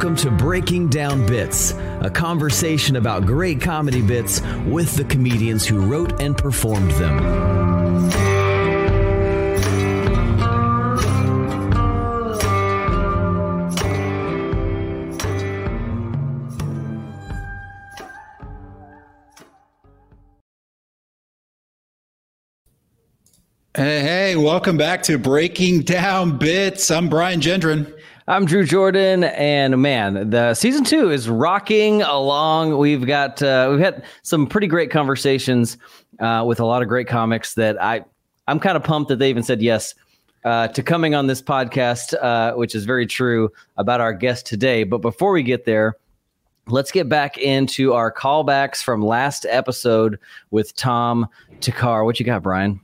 Welcome to Breaking Down Bits, a conversation about great comedy bits with the comedians who wrote and performed them. Welcome back to Breaking Down Bits. I'm Brian Gendron. I'm Drew Jordan, and man, the season two is rocking along. We've got uh, we've had some pretty great conversations uh, with a lot of great comics that I I'm kind of pumped that they even said yes uh, to coming on this podcast, uh, which is very true about our guest today. But before we get there, let's get back into our callbacks from last episode with Tom Takar. What you got, Brian?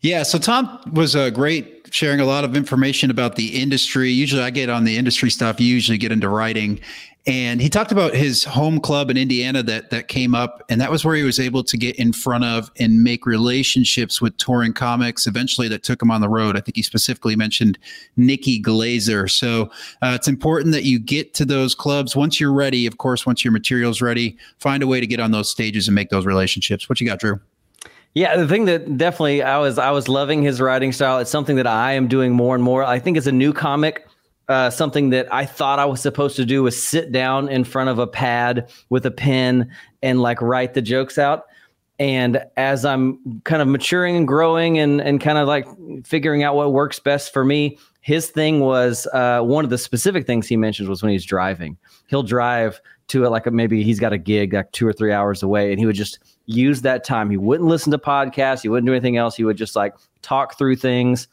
Yeah, so Tom was a great sharing a lot of information about the industry. Usually I get on the industry stuff, you usually get into writing. And he talked about his home club in Indiana that that came up, and that was where he was able to get in front of and make relationships with touring comics. Eventually, that took him on the road. I think he specifically mentioned Nikki Glazer. So uh, it's important that you get to those clubs once you're ready. Of course, once your material's ready, find a way to get on those stages and make those relationships. What you got, Drew? Yeah, the thing that definitely I was I was loving his writing style. It's something that I am doing more and more. I think as a new comic, uh, something that I thought I was supposed to do was sit down in front of a pad with a pen and like write the jokes out. And as I'm kind of maturing and growing and and kind of like figuring out what works best for me, his thing was uh, one of the specific things he mentioned was when he's driving. He'll drive to it like a, maybe he's got a gig like two or three hours away, and he would just use that time. He wouldn't listen to podcasts. He wouldn't do anything else. He would just like talk through things,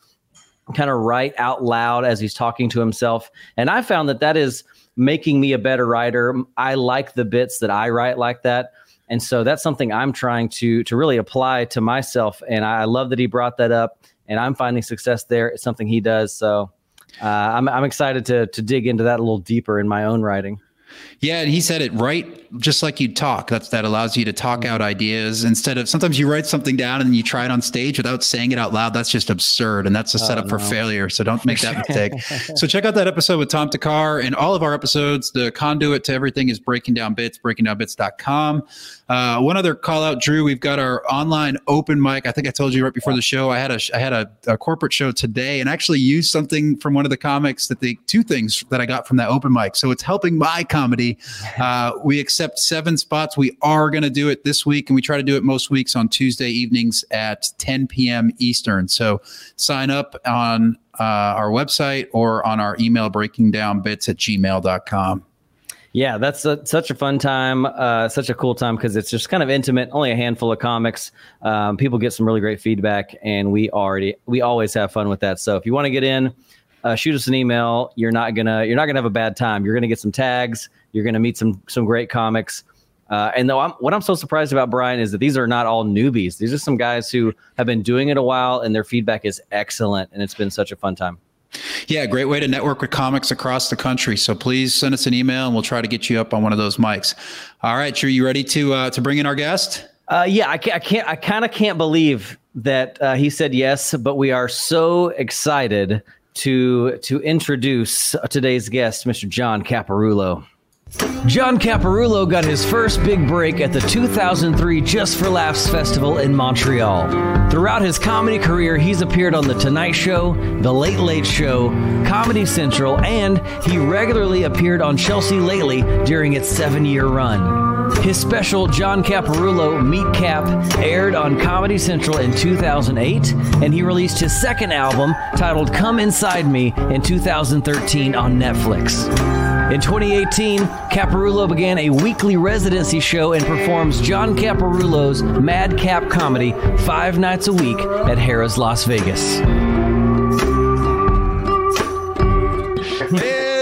kind of write out loud as he's talking to himself. And I found that that is making me a better writer. I like the bits that I write like that. And so that's something I'm trying to to really apply to myself. And I love that he brought that up. And I'm finding success there. It's something he does. So uh, I'm I'm excited to to dig into that a little deeper in my own writing. Yeah, and he said it right, just like you talk. That's that allows you to talk out ideas instead of sometimes you write something down and you try it on stage without saying it out loud. That's just absurd, and that's a setup oh, no. for failure. So don't make that mistake. so check out that episode with Tom Takar and all of our episodes. The conduit to everything is breaking down bits, breakingdownbits.com. Uh, one other call out, Drew. We've got our online open mic. I think I told you right before the show. I had a I had a, a corporate show today and actually used something from one of the comics that the two things that I got from that open mic. So it's helping my comedy. Uh, we accept seven spots. We are going to do it this week, and we try to do it most weeks on Tuesday evenings at 10 p.m. Eastern. So sign up on uh, our website or on our email breakingdownbits at gmail.com. Yeah, that's a, such a fun time, uh, such a cool time because it's just kind of intimate. Only a handful of comics. Um, people get some really great feedback, and we already we always have fun with that. So if you want to get in, uh, shoot us an email. You're not gonna you're not gonna have a bad time. You're gonna get some tags. You're gonna meet some some great comics. Uh, and though I'm, what I'm so surprised about Brian is that these are not all newbies. These are some guys who have been doing it a while, and their feedback is excellent, and it's been such a fun time. Yeah, great way to network with comics across the country. So please send us an email and we'll try to get you up on one of those mics. All right, Drew, you ready to uh, to bring in our guest? Uh, yeah, I, can't, I can't. I kind of can't believe that uh, he said yes, but we are so excited to to introduce today's guest, Mr. John Caparulo. John Caparulo got his first big break at the 2003 Just for Laughs Festival in Montreal. Throughout his comedy career, he's appeared on The Tonight Show, The Late Late Show, Comedy Central, and he regularly appeared on Chelsea Lately during its seven year run. His special John Caparulo Meet Cap aired on Comedy Central in 2008, and he released his second album titled Come Inside Me in 2013 on Netflix. In 2018, Caparulo began a weekly residency show and performs John Caparulo's Madcap comedy five nights a week at Harrah's Las Vegas.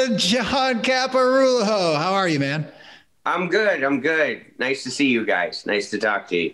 and John Caparulo, how are you, man? I'm good. I'm good. Nice to see you guys. Nice to talk to you.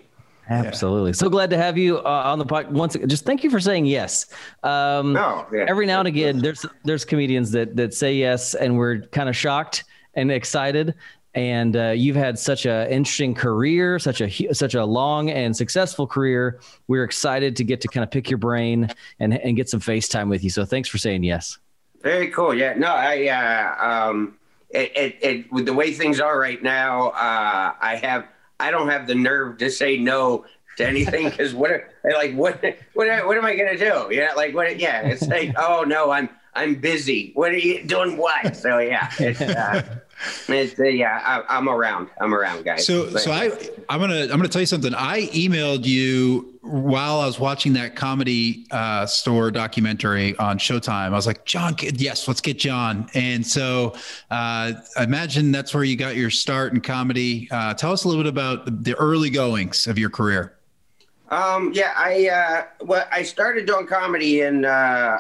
Absolutely. So glad to have you uh, on the podcast. Once again, just thank you for saying yes. Um, oh, yeah. Every now and again, there's there's comedians that that say yes, and we're kind of shocked and excited. and uh, you've had such an interesting career, such a such a long and successful career. We're excited to get to kind of pick your brain and and get some FaceTime with you. So thanks for saying yes. Very cool. Yeah. No, I uh, um, it, it, it with the way things are right now, uh, I have I don't have the nerve to say no to anything because what like what what what am I gonna do? Yeah, like what? Yeah, it's like oh no, I'm I'm busy. What are you doing? What? So yeah, it's, uh, it's uh, yeah, I, am around. I'm around, guys. So but, so I I'm gonna I'm gonna tell you something. I emailed you while I was watching that comedy uh, store documentary on Showtime. I was like, John, yes, let's get John. And so uh, I imagine that's where you got your start in comedy. Uh, tell us a little bit about the early goings of your career. Um, yeah, I uh, well, I started doing comedy in uh,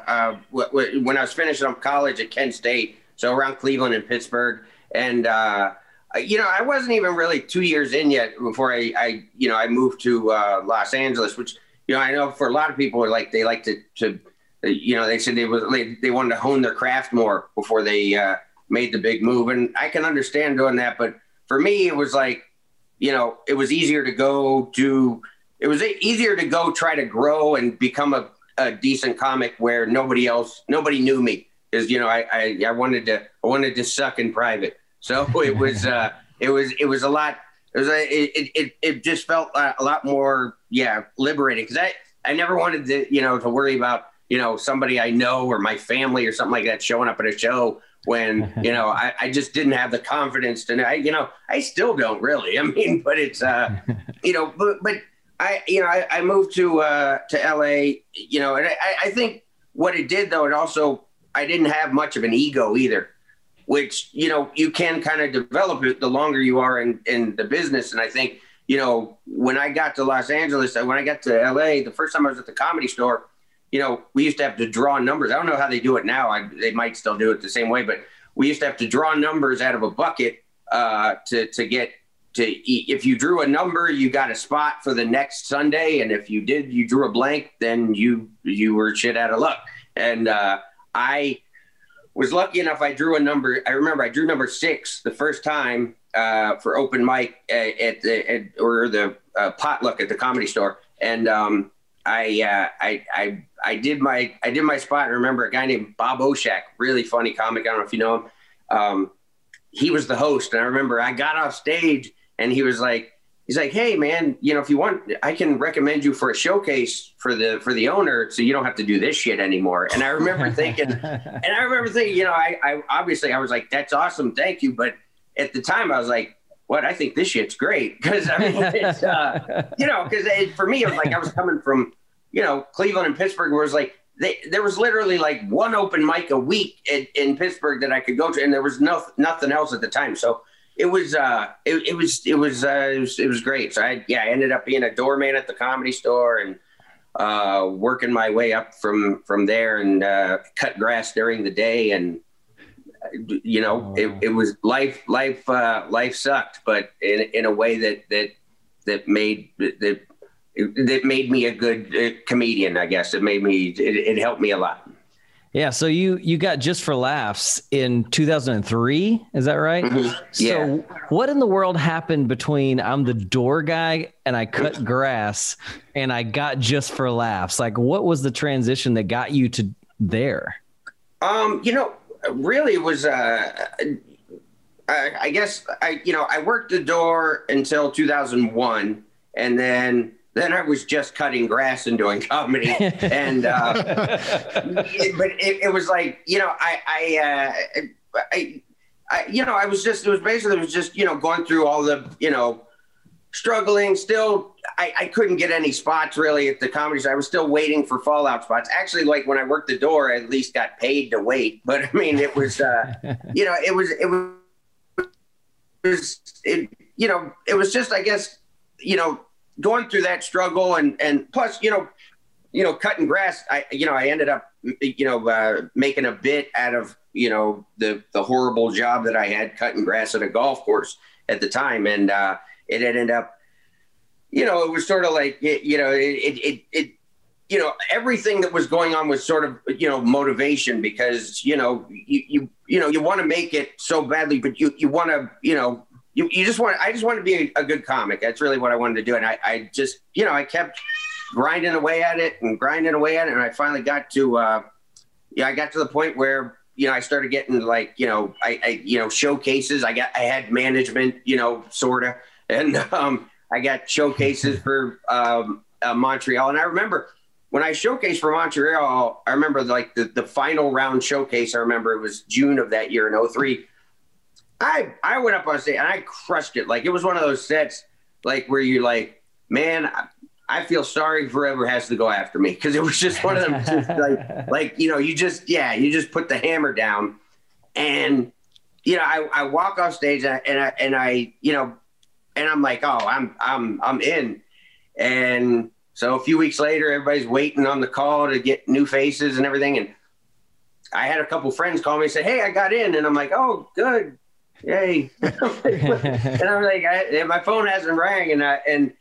uh, w- w- when I was finishing up college at Kent State, so around Cleveland and Pittsburgh, and uh, you know, I wasn't even really two years in yet before I, I you know, I moved to uh, Los Angeles, which you know, I know for a lot of people, like they like to, to you know, they said they was they, they wanted to hone their craft more before they uh, made the big move, and I can understand doing that, but for me, it was like, you know, it was easier to go do it was easier to go try to grow and become a, a decent comic where nobody else nobody knew me. Because you know I, I, I wanted to I wanted to suck in private so it was uh it was it was a lot it was a, it, it it just felt a lot more yeah liberating. Because I I never wanted to you know to worry about you know somebody I know or my family or something like that showing up at a show when you know I, I just didn't have the confidence to I you know I still don't really. I mean but it's uh you know but but I, you know, I, I moved to uh, to LA, you know, and I, I think what it did though, it also I didn't have much of an ego either, which you know you can kind of develop it the longer you are in in the business. And I think you know when I got to Los Angeles, when I got to LA, the first time I was at the comedy store, you know, we used to have to draw numbers. I don't know how they do it now. I, they might still do it the same way, but we used to have to draw numbers out of a bucket uh, to to get to eat. if you drew a number, you got a spot for the next Sunday, and if you did, you drew a blank, then you you were shit out of luck. And uh, I was lucky enough. I drew a number. I remember I drew number six the first time uh, for open mic at, at the at, or the uh, potluck at the comedy store, and um, I, uh, I I I did my I did my spot. And remember a guy named Bob Oschack, really funny comic. I don't know if you know him. Um, he was the host, and I remember I got off stage and he was like, he's like, hey man, you know, if you want, I can recommend you for a showcase for the for the owner, so you don't have to do this shit anymore. And I remember thinking, and I remember thinking, you know, I, I obviously I was like, that's awesome, thank you, but at the time I was like, what? I think this shit's great because I mean, it's, uh, you know, because for me it was like I was coming from, you know, Cleveland and Pittsburgh, where it was like they, there was literally like one open mic a week in, in Pittsburgh that I could go to, and there was no nothing else at the time. So it was uh it, it was it was uh it was, it was great. So i yeah i ended up being a doorman at the comedy store and uh working my way up from from there and uh cut grass during the day and you know it, it was life life uh life sucked but in in a way that that that made that that made me a good uh, comedian i guess. It made me it, it helped me a lot yeah, so you you got just for laughs in 2003, is that right? Mm-hmm. Yeah. So what in the world happened between I'm the door guy and I cut grass and I got just for laughs? Like what was the transition that got you to there? Um, you know, really it was uh I, I guess I you know, I worked the door until 2001 and then then I was just cutting grass and doing comedy, and uh, but it, it, was like you know I I, uh, I I you know I was just it was basically it was just you know going through all the you know struggling. Still I, I couldn't get any spots really at the comedy I was still waiting for fallout spots. Actually like when I worked the door I at least got paid to wait. But I mean it was uh, you know it was it was, it was it you know it was just I guess you know going through that struggle and and plus you know you know cutting grass i you know i ended up you know uh, making a bit out of you know the the horrible job that i had cutting grass at a golf course at the time and uh it ended up you know it was sort of like you know it it it you know everything that was going on was sort of you know motivation because you know you you, you know you want to make it so badly but you you want to you know you, you just want I just want to be a, a, good comic. That's really what I wanted to do, and I, I just you know I kept grinding away at it and grinding away at it, and I finally got to uh, yeah I got to the point where you know I started getting like you know I, I you know showcases. I got I had management you know sorta, and um, I got showcases for um, uh, Montreal, and I remember when I showcased for Montreal, I remember like the, the final round showcase. I remember it was June of that year in 03. I I went up on stage and I crushed it. Like it was one of those sets like where you're like, man, I, I feel sorry forever has to go after me. Because it was just one of them just like like you know you just yeah you just put the hammer down. And you know I, I walk off stage and I, and I and I you know and I'm like oh I'm I'm I'm in. And so a few weeks later, everybody's waiting on the call to get new faces and everything. And I had a couple friends call me and say, "Hey, I got in," and I'm like, "Oh, good, yay!" and I'm like, I, "My phone hasn't rang," and I and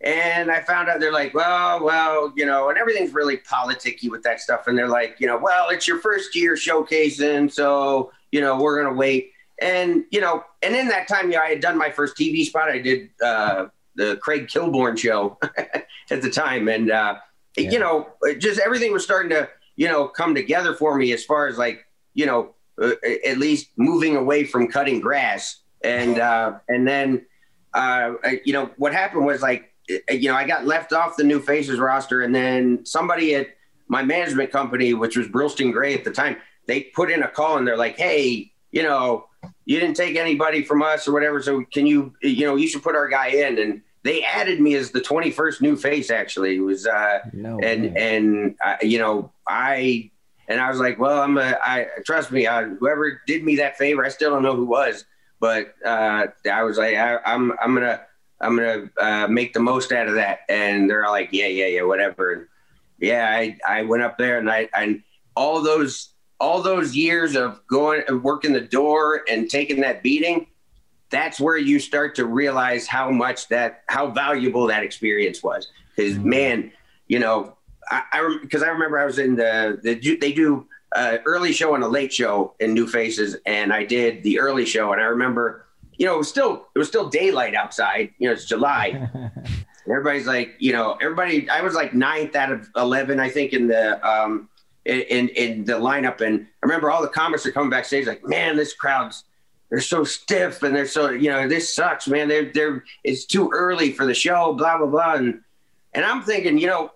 and I found out they're like, "Well, well, you know," and everything's really politicky with that stuff. And they're like, "You know, well, it's your first year showcasing, so you know, we're gonna wait." And you know, and in that time, yeah, I had done my first TV spot. I did. uh the Craig Kilborn show at the time, and uh, yeah. you know, just everything was starting to you know come together for me as far as like you know at least moving away from cutting grass, and uh, and then uh, you know what happened was like you know I got left off the new faces roster, and then somebody at my management company, which was Brillstein Grey at the time, they put in a call and they're like, hey, you know you didn't take anybody from us or whatever. So can you, you know, you should put our guy in. And they added me as the 21st new face. Actually, it was, uh, no and and uh, you know, I and I was like, well, I'm a, I trust me, uh, whoever did me that favor, I still don't know who was, but uh, I was like, I, I'm I'm gonna I'm gonna uh, make the most out of that. And they're all like, yeah, yeah, yeah, whatever. And yeah, I I went up there and I and all those all those years of going and working the door and taking that beating, that's where you start to realize how much that how valuable that experience was. Because mm-hmm. man, you know, I because I, I, remember I was in the, the they do uh, early show and a late show in New Faces, and I did the early show, and I remember, you know, it was still it was still daylight outside. You know, it's July. everybody's like, you know, everybody. I was like ninth out of eleven, I think, in the um, in in the lineup. And I remember all the comics are coming backstage like, man, this crowd's they're so stiff and they're so you know this sucks, man. They're they're it's too early for the show, blah blah blah. And and I'm thinking, you know,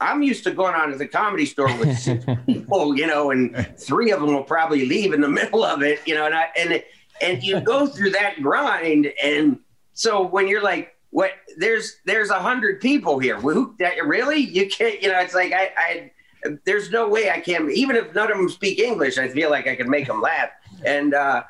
I'm used to going on to the comedy store with six people, you know, and three of them will probably leave in the middle of it, you know, and I and and you go through that grind, and so when you're like, what? There's there's a hundred people here. Who, That, really? You can't, you know? It's like I I there's no way I can. Even if none of them speak English, I feel like I can make them laugh. And uh,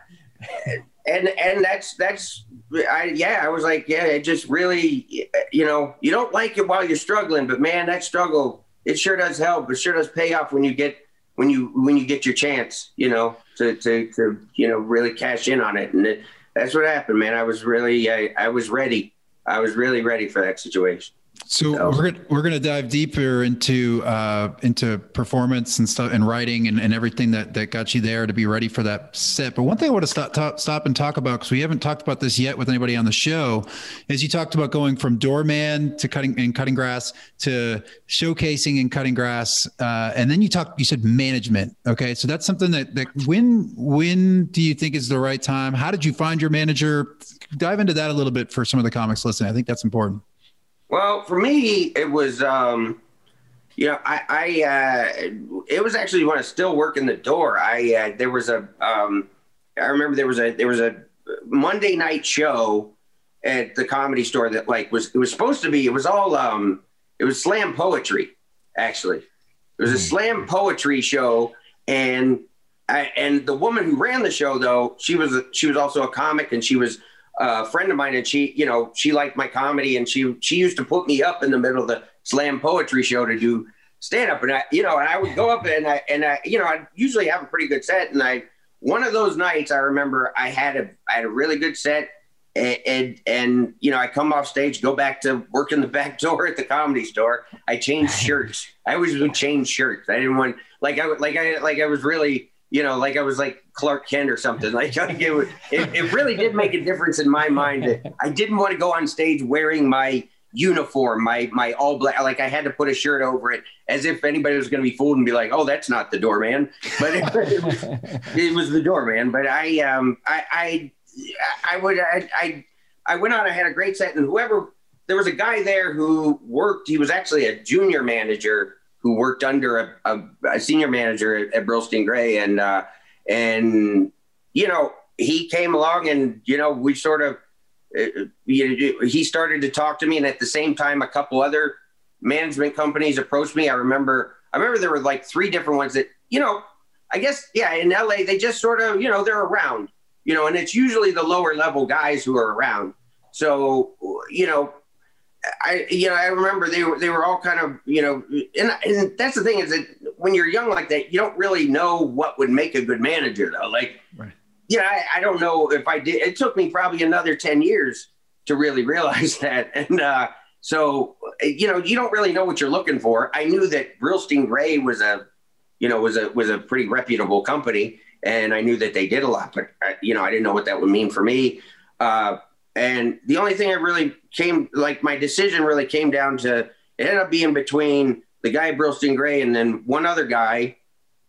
and and that's that's I yeah I was like yeah it just really you know you don't like it while you're struggling, but man that struggle it sure does help. It sure does pay off when you get when you when you get your chance. You know to to to you know really cash in on it, and it, that's what happened, man. I was really I, I was ready. I was really ready for that situation. So, so we're gonna, we're going to dive deeper into uh, into performance and stuff and writing and, and everything that, that got you there to be ready for that set. But one thing I want to stop stop, stop and talk about because we haven't talked about this yet with anybody on the show is you talked about going from doorman to cutting and cutting grass to showcasing and cutting grass, uh, and then you talked you said management. Okay, so that's something that that when when do you think is the right time? How did you find your manager? Dive into that a little bit for some of the comics listening. I think that's important. Well, for me, it was, um, you know, I, I uh, it was actually when I was still working the door. I uh, there was a, um, I remember there was a there was a Monday night show at the comedy store that like was it was supposed to be it was all um it was slam poetry actually it was a hmm. slam poetry show and I, and the woman who ran the show though she was she was also a comic and she was a friend of mine, and she, you know, she liked my comedy, and she she used to put me up in the middle of the slam poetry show to do stand up, and I, you know, and I would go up and I and I, you know, I usually have a pretty good set, and I one of those nights I remember I had a I had a really good set. And, and, and you know I come off stage, go back to work in the back door at the comedy store. I changed shirts. I always would change shirts. I didn't want like I like I like I was really you know, like I was like Clark Kent or something. Like it, it, it really did make a difference in my mind. I didn't want to go on stage wearing my uniform, my my all black. Like I had to put a shirt over it, as if anybody was going to be fooled and be like, "Oh, that's not the doorman," but it, it, was, it was the doorman. But I, um, I, I, I would, I, I, I went on. I had a great set, and whoever there was a guy there who worked. He was actually a junior manager who worked under a, a, a senior manager at, at Brillstein Grey, and uh, and you know he came along, and you know we sort of uh, he started to talk to me, and at the same time, a couple other management companies approached me. I remember, I remember there were like three different ones that, you know, I guess, yeah, in LA, they just sort of, you know, they're around, you know, and it's usually the lower level guys who are around. So, you know, I, you know, I remember they were, they were all kind of, you know, and, and that's the thing is that when you're young like that, you don't really know what would make a good manager though. Like, right yeah, I, I, don't know if I did. It took me probably another 10 years to really realize that. And uh, so, you know, you don't really know what you're looking for. I knew that Brillstein Grey was a, you know, was a, was a pretty reputable company. And I knew that they did a lot, but, uh, you know, I didn't know what that would mean for me. Uh, and the only thing I really came, like my decision really came down to, it ended up being between the guy Brillstein Grey and then one other guy.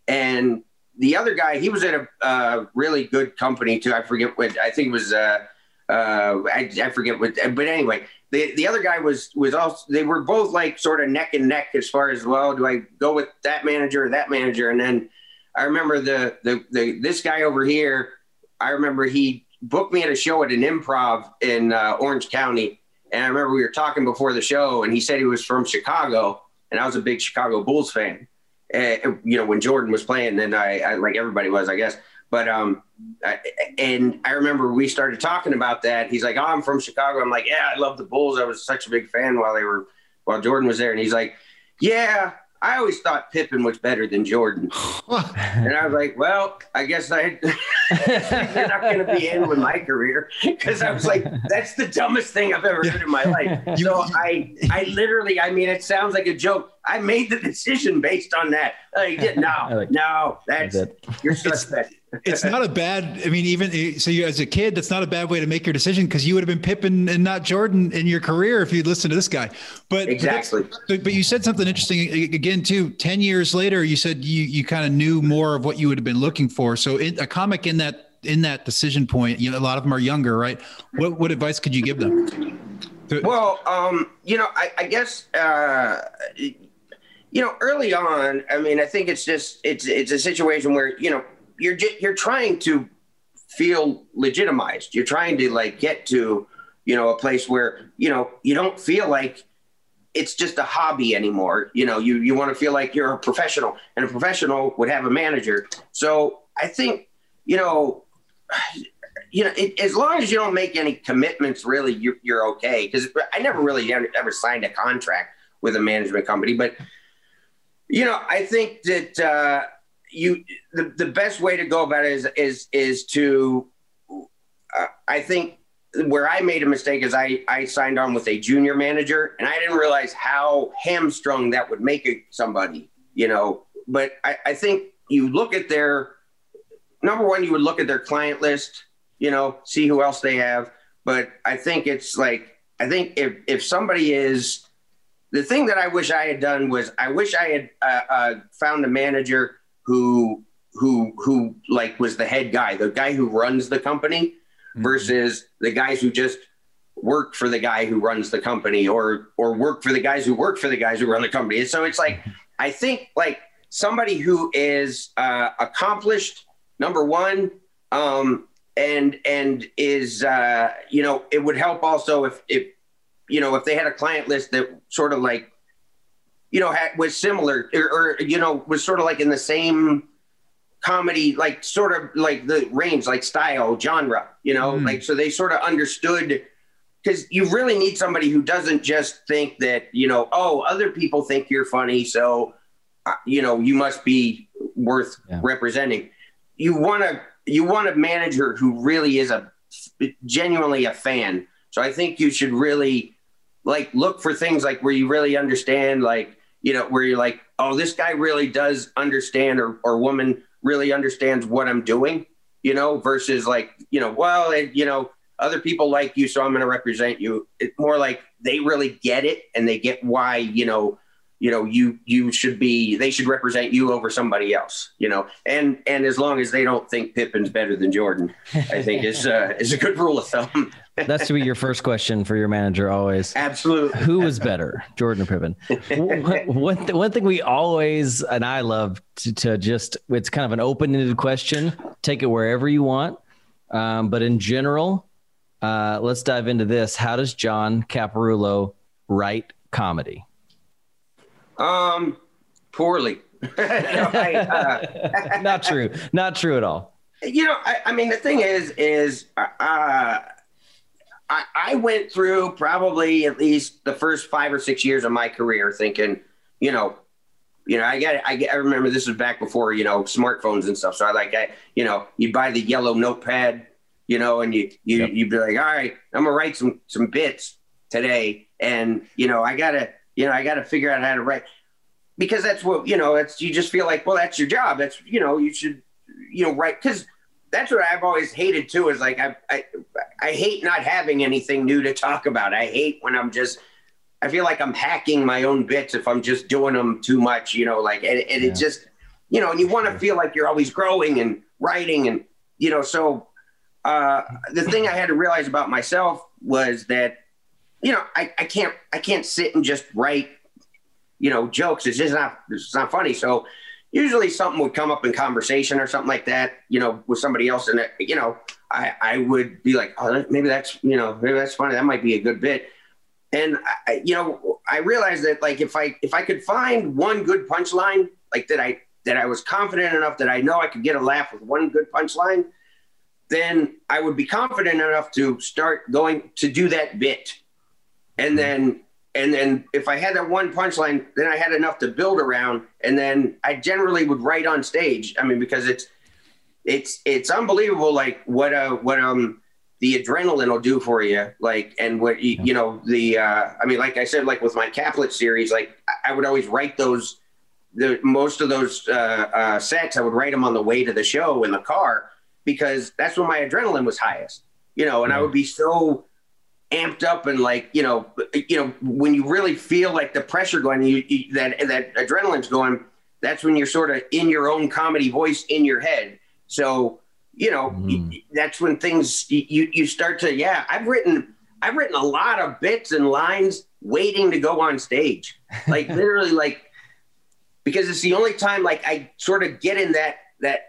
And the other guy, he was at a really good company too. I forget what I think it was. Uh, uh, I, I, forget what, but anyway, the the other guy was was also. They were both like sort of neck and neck as far as well. Do I go with that manager or that manager? And then I remember the the, the this guy over here. I remember he booked me at a show at an improv in uh, Orange County, and I remember we were talking before the show, and he said he was from Chicago, and I was a big Chicago Bulls fan And, you know, when Jordan was playing, then I, I, like everybody was, I guess. But um, I, and I remember we started talking about that. He's like, "Oh, I'm from Chicago." I'm like, "Yeah, I love the Bulls. I was such a big fan while they were while Jordan was there." And he's like, "Yeah, I always thought Pippen was better than Jordan. and I was like, well, I guess I, you're not going to be in with my career because I was like, that's the dumbest thing I've ever heard in my life. So I, I literally, I mean, it sounds like a joke. I made the decision based on that. Uh, like, no, like, no, that's you're suspect it's not a bad. I mean, even eh, so, you as a kid, that's not a bad way to make your decision because you would have been Pippen and not Jordan in your career if you'd listened to this guy. But exactly. But, but you said something interesting eh, again too. Ten years later, you said you you kind of knew more of what you would have been looking for. So in, a comic in that in that decision point, you know, a lot of them are younger, right? What what advice could you give them? Well, um, you know, I, I guess. Uh, you know, early on, I mean, I think it's just it's it's a situation where you know you're you're trying to feel legitimized. You're trying to like get to you know a place where you know you don't feel like it's just a hobby anymore. You know, you you want to feel like you're a professional, and a professional would have a manager. So I think you know. You know, it, as long as you don't make any commitments, really, you're, you're okay. Because I never really ever, signed a contract with a management company, but you know, I think that uh, you the, the best way to go about it is is is to uh, I think where I made a mistake is I I signed on with a junior manager and I didn't realize how hamstrung that would make somebody you know but I, I think you look at their number one you would look at their client list you know see who else they have but I think it's like I think if if somebody is the thing that I wish I had done was I wish I had uh, uh, found a manager who who who like was the head guy, the guy who runs the company mm-hmm. versus the guys who just work for the guy who runs the company or or work for the guys who work for the guys who run the company. So it's like I think like somebody who is uh, accomplished, number one, um, and and is uh, you know it would help also if if you know if they had a client list that sort of like you know, had, was similar or, or, you know, was sort of like in the same comedy, like sort of like the range, like style, genre, you know, mm. like so they sort of understood because you really need somebody who doesn't just think that, you know, oh, other people think you're funny. So, uh, you know, you must be worth yeah. representing. You want to, you want a manager who really is a genuinely a fan. So I think you should really like look for things like where you really understand like you know, where you're like, oh, this guy really does understand or, or woman really understands what I'm doing, you know, versus like, you know, well, it, you know, other people like you, so I'm going to represent you. It's more like they really get it and they get why, you know, you know, you you should be they should represent you over somebody else, you know. And and as long as they don't think Pippen's better than Jordan, I think is uh, is a good rule of thumb. That's to be your first question for your manager always. Absolutely. Who is better, Jordan or Pippin one, one, th- one thing we always, and I love to, to just, it's kind of an open ended question. Take it wherever you want. Um, but in general, uh, let's dive into this. How does John Caparulo write comedy? Um, poorly. no, I, uh, Not true. Not true at all. You know, I, I mean, the thing is, is uh, I, I went through probably at least the first five or six years of my career thinking, you know, you know, I got, I, I remember this was back before, you know, smartphones and stuff. So I like, I, you know, you buy the yellow notepad, you know, and you, you, yep. you'd be like, all right, I'm gonna write some, some bits today. And, you know, I gotta, you know, I gotta figure out how to write because that's what, you know, it's, you just feel like, well, that's your job. That's, you know, you should, you know, write. Cause that's what I've always hated too. Is like I, I I hate not having anything new to talk about. I hate when I'm just. I feel like I'm hacking my own bits if I'm just doing them too much. You know, like and, and yeah. it just you know, and you want to feel like you're always growing and writing and you know. So uh, the thing I had to realize about myself was that you know I, I can't I can't sit and just write you know jokes. It's just not it's not funny. So usually something would come up in conversation or something like that, you know, with somebody else. And, you know, I, I would be like, oh, maybe that's, you know, maybe that's funny. That might be a good bit. And, I, you know, I realized that like, if I, if I could find one good punchline, like that I, that I was confident enough that I know I could get a laugh with one good punchline, then I would be confident enough to start going to do that bit. And then and then if I had that one punchline, then I had enough to build around, and then I generally would write on stage. I mean, because it's it's it's unbelievable, like what uh what um the adrenaline will do for you, like and what you, you know the uh I mean, like I said, like with my Caplet series, like I would always write those the most of those uh, uh, sets. I would write them on the way to the show in the car because that's when my adrenaline was highest, you know, and I would be so amped up and like you know you know when you really feel like the pressure going you, you, that that adrenaline's going that's when you're sort of in your own comedy voice in your head so you know mm. that's when things you you start to yeah i've written i've written a lot of bits and lines waiting to go on stage like literally like because it's the only time like i sort of get in that that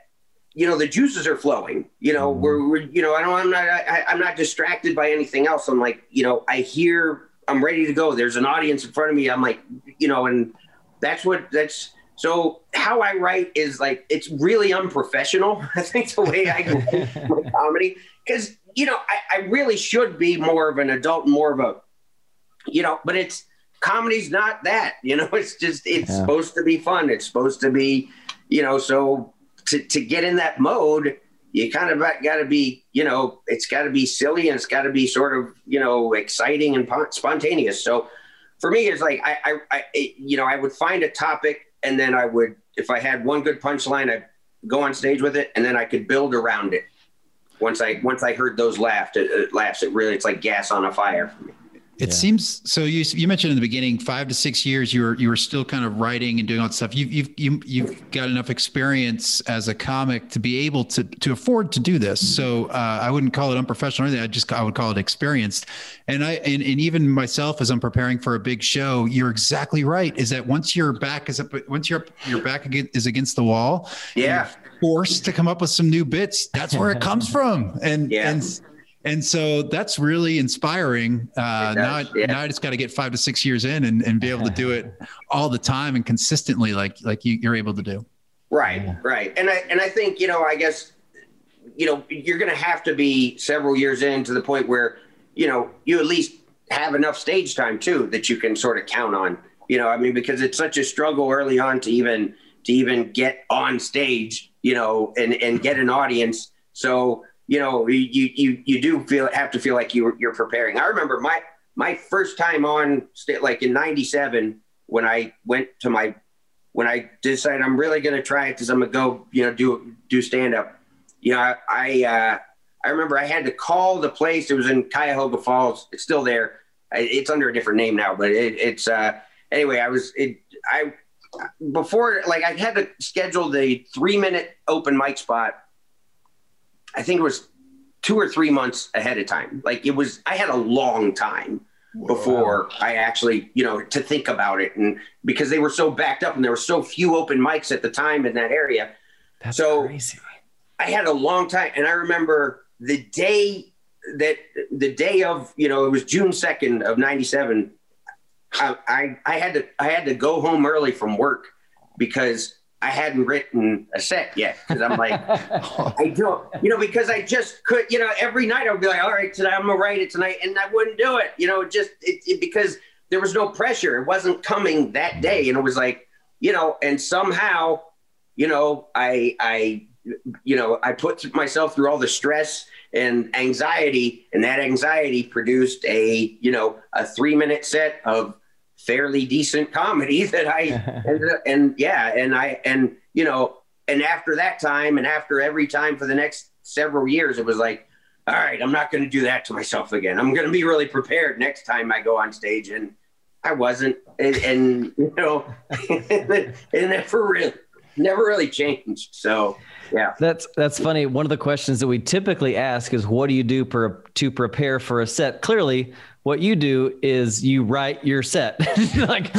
you know the juices are flowing you know mm-hmm. we're, we're, you know i don't i'm not I, i'm not distracted by anything else. I'm like you know i hear i'm ready to go. There's an audience in front of me. I'm like you know and that's what that's so how i write is like it's really unprofessional i think the way i do my comedy. Because you know I, I really should be more of an adult more of a you know but it's comedy's not that you know it's just it's yeah. supposed to be fun. It's supposed to be you know so to, to get in that mode, you kind of got to be, you know, it's got to be silly and it's got to be sort of, you know, exciting and spontaneous. So for me, it's like, I, I, I, you know, I would find a topic and then I would, if I had one good punchline, I'd go on stage with it and then I could build around it. Once I, once I heard those laughs, it, uh, it uh, laughs, it really, it's like gas on a fire for me. It yeah. seems so. You you mentioned in the beginning five to six years. You were you were still kind of writing and doing all that stuff. You've you've you, you've got enough experience as a comic to be able to to afford to do this. So uh, I wouldn't call it unprofessional or anything. I just I would call it experienced. And I and, and even myself as I'm preparing for a big show, you're exactly right. Is that once your back is up, once your your back is against the wall, yeah, forced to come up with some new bits. That's where it comes from. And yeah. and and so that's really inspiring. Uh, now, yeah. now I just got to get five to six years in and, and be able to do it all the time and consistently, like like you, you're able to do. Right, yeah. right, and I and I think you know, I guess you know, you're going to have to be several years in to the point where you know you at least have enough stage time too that you can sort of count on. You know, I mean, because it's such a struggle early on to even to even get on stage, you know, and and get an audience. So you know, you you you do feel have to feel like you you're preparing. I remember my my first time on like in '97 when I went to my when I decided I'm really going to try it because I'm gonna go, you know, do do stand up. You know, I I, uh, I remember I had to call the place. It was in Cuyahoga Falls. It's still there. It's under a different name now, but it, it's uh, anyway. I was it. I before like I had to schedule the three minute open mic spot. I think it was two or three months ahead of time. Like it was, I had a long time before. I actually, you know, to think about it. And because they were so backed up and there were so few open mics at the time in that area. That's so crazy. I had a long time. And I remember the day that the day of, you know, it was June 2nd of 97. I, I, I had to, I had to go home early from work because I hadn't written a set yet because I'm like, I don't, you know, because I just could, you know, every night I would be like, all right, tonight I'm gonna write it tonight, and I wouldn't do it, you know, just it, it, because there was no pressure. It wasn't coming that day, and it was like, you know, and somehow, you know, I, I, you know, I put myself through all the stress and anxiety, and that anxiety produced a, you know, a three minute set of fairly decent comedy that I and, and yeah, and I and you know, and after that time, and after every time for the next several years, it was like, all right, I'm not going to do that to myself again. I'm going to be really prepared next time I go on stage, and I wasn't, and, and you know, and never really, never really changed. So yeah, that's that's funny. One of the questions that we typically ask is, "What do you do per, to prepare for a set?" Clearly, what you do is you write your set. like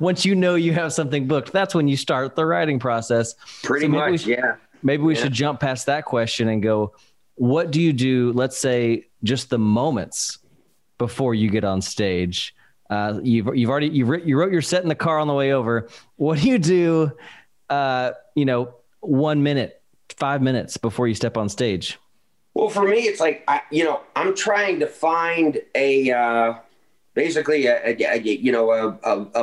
once you know you have something booked, that's when you start the writing process. Pretty so much, should, yeah. Maybe we yeah. should jump past that question and go, what do you do? Let's say just the moments before you get on stage. Uh, you've you've already you wrote, you wrote your set in the car on the way over. What do you do? Uh, you know, one minute, five minutes before you step on stage. Well, for me, it's like I, you know, I'm trying to find a uh, basically a, a, a you know a,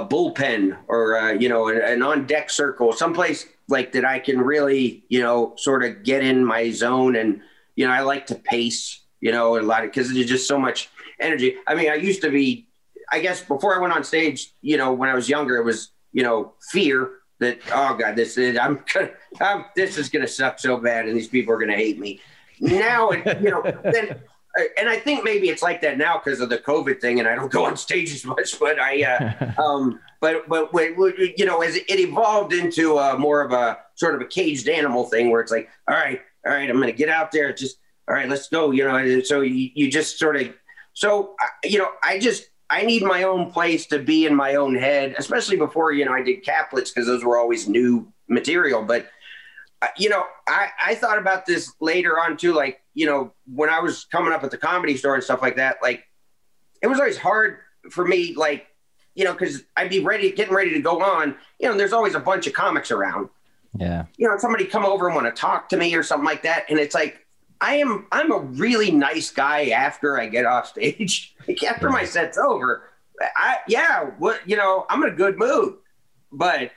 a, bullpen or uh, you know an on deck circle, someplace like that I can really you know sort of get in my zone and you know I like to pace you know a lot of because there's just so much energy. I mean, I used to be, I guess, before I went on stage, you know, when I was younger, it was you know fear that oh god, this is I'm, I'm this is gonna suck so bad and these people are gonna hate me now, and you know, then, uh, and I think maybe it's like that now because of the COVID thing, and I don't go on stage as much. But I, uh, um, but but when, you know, as it evolved into a, more of a sort of a caged animal thing, where it's like, all right, all right, I'm going to get out there, just all right, let's go. You know, so you, you just sort of, so you know, I just I need my own place to be in my own head, especially before you know I did caplets because those were always new material, but you know, I, I thought about this later on too. Like, you know, when I was coming up at the comedy store and stuff like that, like it was always hard for me, like, you know, because I'd be ready, getting ready to go on, you know, there's always a bunch of comics around. Yeah. You know, somebody come over and want to talk to me or something like that. And it's like, I am, I'm a really nice guy after I get off stage. like after my set's over, I, yeah, what, you know, I'm in a good mood. But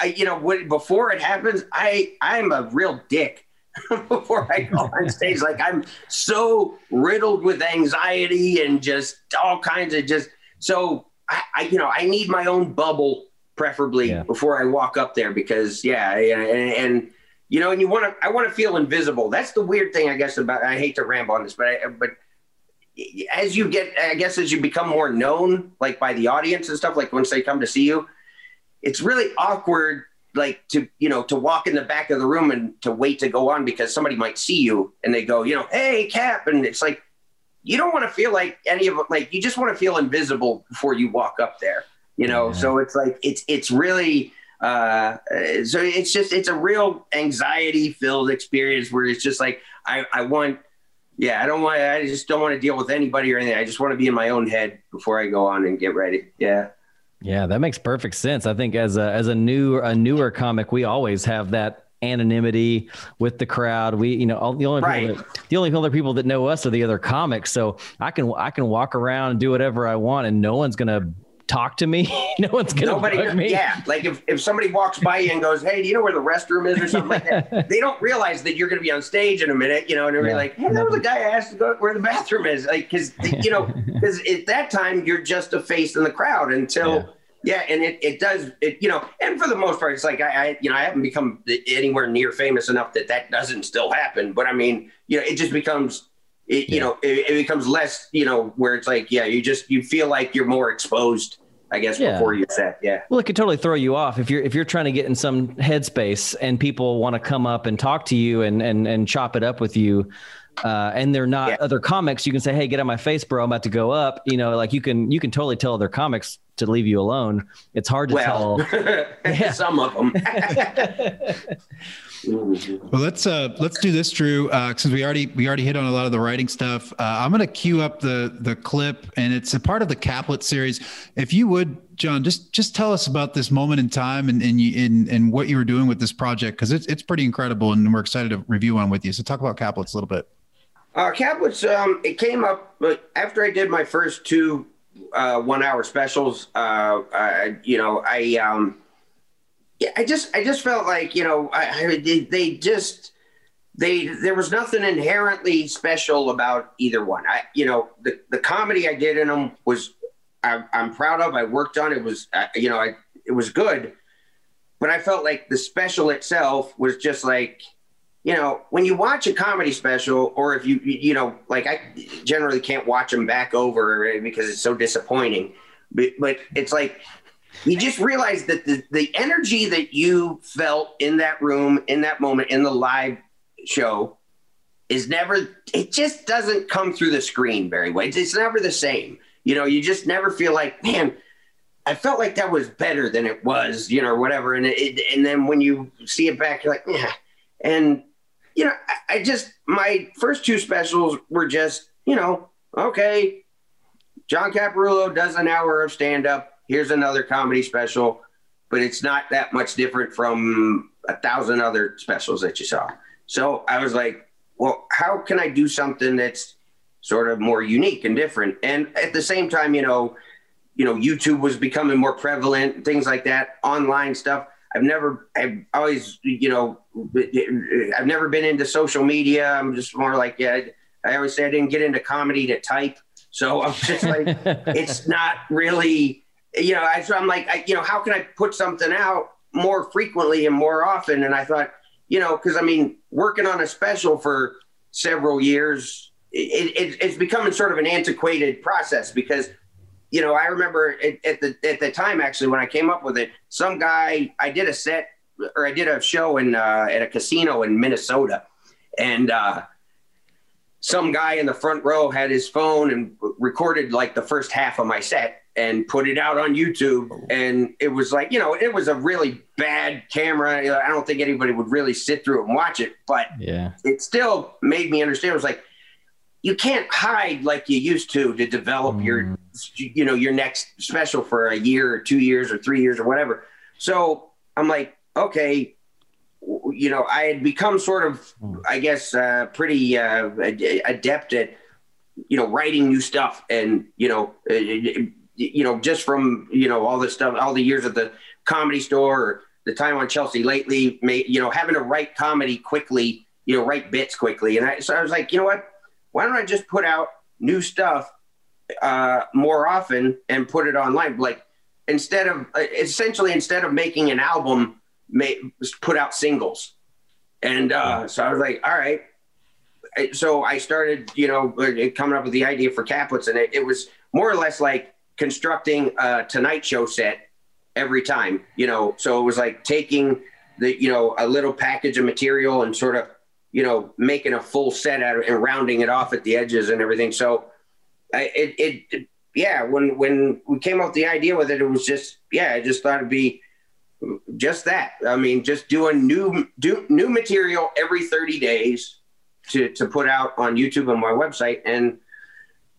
I, you know, what, before it happens, I I'm a real dick before I go on stage. Like I'm so riddled with anxiety and just all kinds of just so I, I you know I need my own bubble preferably yeah. before I walk up there because yeah and, and you know and you want to I want to feel invisible. That's the weird thing I guess about I hate to ramble on this, but I, but as you get I guess as you become more known like by the audience and stuff like once they come to see you it's really awkward like to you know to walk in the back of the room and to wait to go on because somebody might see you and they go you know hey cap and it's like you don't want to feel like any of like you just want to feel invisible before you walk up there you know? Yeah. so it's like it's it's really uh so it's just it's a real anxiety filled experience where it's just like i i want yeah i don't want i just don't want to deal with anybody or anything. I just want to be in my own head before i go on and get ready. Yeah yeah, that makes perfect sense. I think as a as a new a newer comic, we always have that anonymity with the crowd. We, you know, all, the only right. that, the only other people that know us are the other comics. So I can I can walk around and do whatever I want, and no one's gonna talk to me. no one's gonna Nobody, bug me. Yeah, like if, if somebody walks by you and goes, "Hey, do you know where the restroom is?" or something like that, they don't realize that you're going to be on stage in a minute. You know, and they're yeah. like, "Hey, that was a guy I asked to go where the bathroom is." Like, because you know, because at that time you're just a face in the crowd until. Yeah. Yeah, and it, it does it you know, and for the most part, it's like I, I you know I haven't become anywhere near famous enough that that doesn't still happen. But I mean, you know, it just becomes it, you know it, it, becomes less you know where it's like yeah you just you feel like you're more exposed I guess yeah. before you set, yeah. Well, it could totally throw you off if you're if you're trying to get in some headspace and people want to come up and talk to you and and and chop it up with you, uh, and they're not yeah. other comics. You can say, "Hey, get on my face, bro. I'm about to go up." You know, like you can you can totally tell other comics to leave you alone. It's hard to well, tell. some of them. Well, let's uh, let's do this, Drew. Uh, since we already we already hit on a lot of the writing stuff, uh, I'm going to cue up the the clip, and it's a part of the Caplet series. If you would, John, just just tell us about this moment in time and and you, and, and what you were doing with this project because it's it's pretty incredible, and we're excited to review on with you. So talk about Caplets a little bit. Uh, Caplets, um, it came up after I did my first two uh, one hour specials. Uh, I, you know, I um, yeah, I just I just felt like you know I, I they, they just they there was nothing inherently special about either one. I you know the the comedy I did in them was I, am proud of. I worked on it was uh, you know I it was good, but I felt like the special itself was just like you know when you watch a comedy special or if you you know like I generally can't watch them back over because it's so disappointing. But, but it's like you just realize that the, the energy that you felt in that room, in that moment, in the live show is never, it just doesn't come through the screen very well. It's, it's never the same. You know, you just never feel like, man, I felt like that was better than it was, you know, or whatever. And it, and then when you see it back, you're like, yeah. And, you know, I, I just, my first two specials were just, you know, okay, John Caparulo does an hour of stand up here's another comedy special, but it's not that much different from a thousand other specials that you saw. So I was like, well, how can I do something that's sort of more unique and different? And at the same time, you know, you know, YouTube was becoming more prevalent, things like that, online stuff. I've never, I've always, you know, I've never been into social media. I'm just more like, yeah, I always say I didn't get into comedy to type. So I'm just like, it's not really you know, I, so I'm like, I, you know, how can I put something out more frequently and more often? And I thought, you know, because I mean, working on a special for several years, it, it, it's becoming sort of an antiquated process because, you know, I remember at, at the at the time actually when I came up with it, some guy I did a set or I did a show in uh, at a casino in Minnesota, and uh, some guy in the front row had his phone and recorded like the first half of my set and put it out on YouTube. And it was like, you know, it was a really bad camera. I don't think anybody would really sit through it and watch it, but yeah, it still made me understand. It was like, you can't hide like you used to to develop mm. your, you know, your next special for a year or two years or three years or whatever. So I'm like, okay, you know, I had become sort of, mm. I guess, uh, pretty uh, adept at, you know, writing new stuff and, you know, you know, just from, you know, all this stuff, all the years at the comedy store or the time on Chelsea Lately, may, you know, having to write comedy quickly, you know, write bits quickly. And I, so I was like, you know what, why don't I just put out new stuff uh, more often and put it online? Like instead of essentially, instead of making an album, may, put out singles. And uh, so I was like, all right. So I started, you know, coming up with the idea for Caplets, and it, it was more or less like constructing a Tonight Show set every time, you know. So it was like taking the, you know, a little package of material and sort of, you know, making a full set out of and rounding it off at the edges and everything. So I, it, it, yeah, when, when we came up with the idea with it, it was just, yeah, I just thought it'd be just that. I mean, just doing new, do new material every 30 days to, to put out on YouTube and my website. And,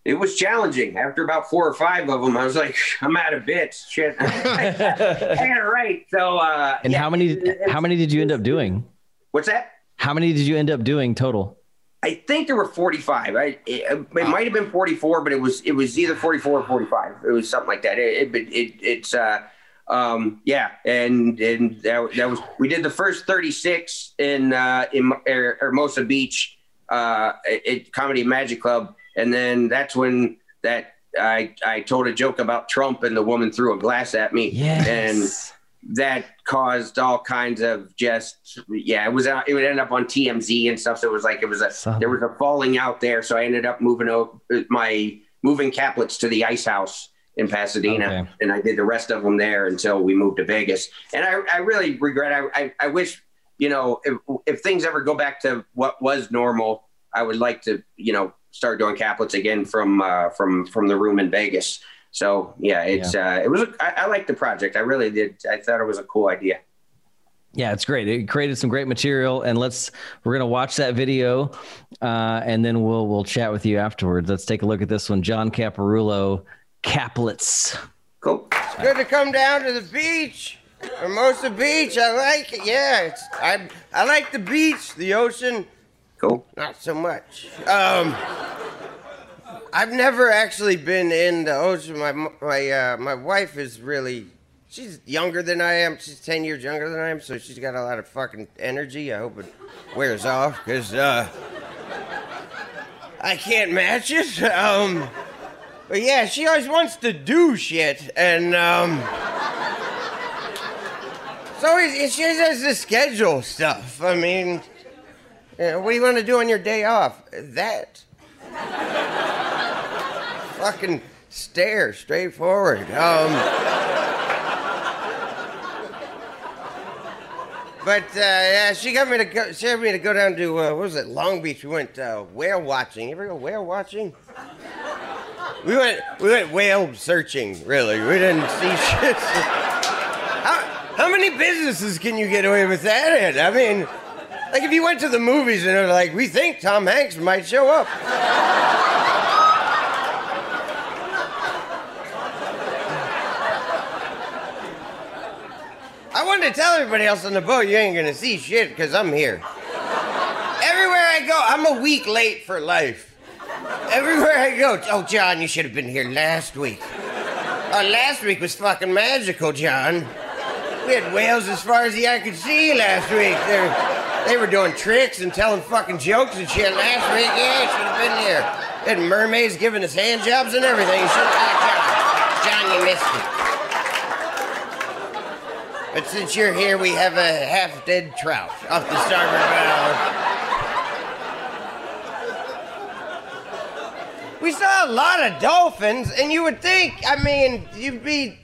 it was challenging. After about four or five of them, I was like, I'm out of bits. Shit, it right. So, uh, and yeah, how many? how many did you end up doing? What's that? How many did you end up doing total? I think there were 45. I, it, it wow. might have been 44, but it was it was either 44 or 45. It was something like that. It, it, it it's uh, um, yeah, and and that, that was we did the first 36 in uh, in Hermosa Beach uh, at Comedy Magic Club and then that's when that I I told a joke about Trump and the woman threw a glass at me, Yes. and that caused all kinds of just yeah. It was uh, it would end up on TMZ and stuff. So it was like it was a there was a falling out there. So I ended up moving o- my moving caplets to the Ice House in Pasadena, Okay. and I did the rest of them there until we moved to Vegas. And I I really regret. I I, I wish you know if if things ever go back to what was normal, I would like to you know start doing caplets again from uh, from from the room in Vegas. So yeah, it's uh, it was a, I, I like the project. I really did. I thought it was a cool idea. Yeah, it's great. It created some great material, and let's we're gonna watch that video, uh, and then we'll we'll chat with you afterwards. Let's take a look at this one, John Caparulo, Caplets. Cool. It's good to come down to the beach. Hermosa Beach, I like it. Yeah, it's I I like the beach, the ocean, Cool. not so much. Um, I've never actually been in the ocean. My my uh, my wife is really she's younger than I am. She's ten years younger than I am, so she's got a lot of fucking energy. I hope it wears off because uh, I can't match it. Um, but yeah, she always wants to do shit, and um. So she does the schedule stuff. I mean, what do you want to do on your day off? That. Fucking stare straight forward. Um. But uh, yeah, she got me to go. She had me to go down to uh, what was it? Long Beach. We went uh, whale watching. You ever go whale watching? We went. We went whale searching. Really, we didn't see shit. How, how many businesses can you get away with that in? I mean, like if you went to the movies and they're like, we think Tom Hanks might show up. I wanted to tell everybody else on the boat you ain't gonna see shit because I'm here. Everywhere I go, I'm a week late for life. Everywhere I go, oh John, you should have been here last week. Oh, last week was fucking magical, John. We had whales as far as the eye could see last week. They were, they were doing tricks and telling fucking jokes and shit last week. Yeah, should have been here. Had mermaids giving us hand jobs and everything. You should have John. John, you missed it. But since you're here, we have a half-dead trout off the starboard bow. We saw a lot of dolphins, and you would think, I mean, you'd be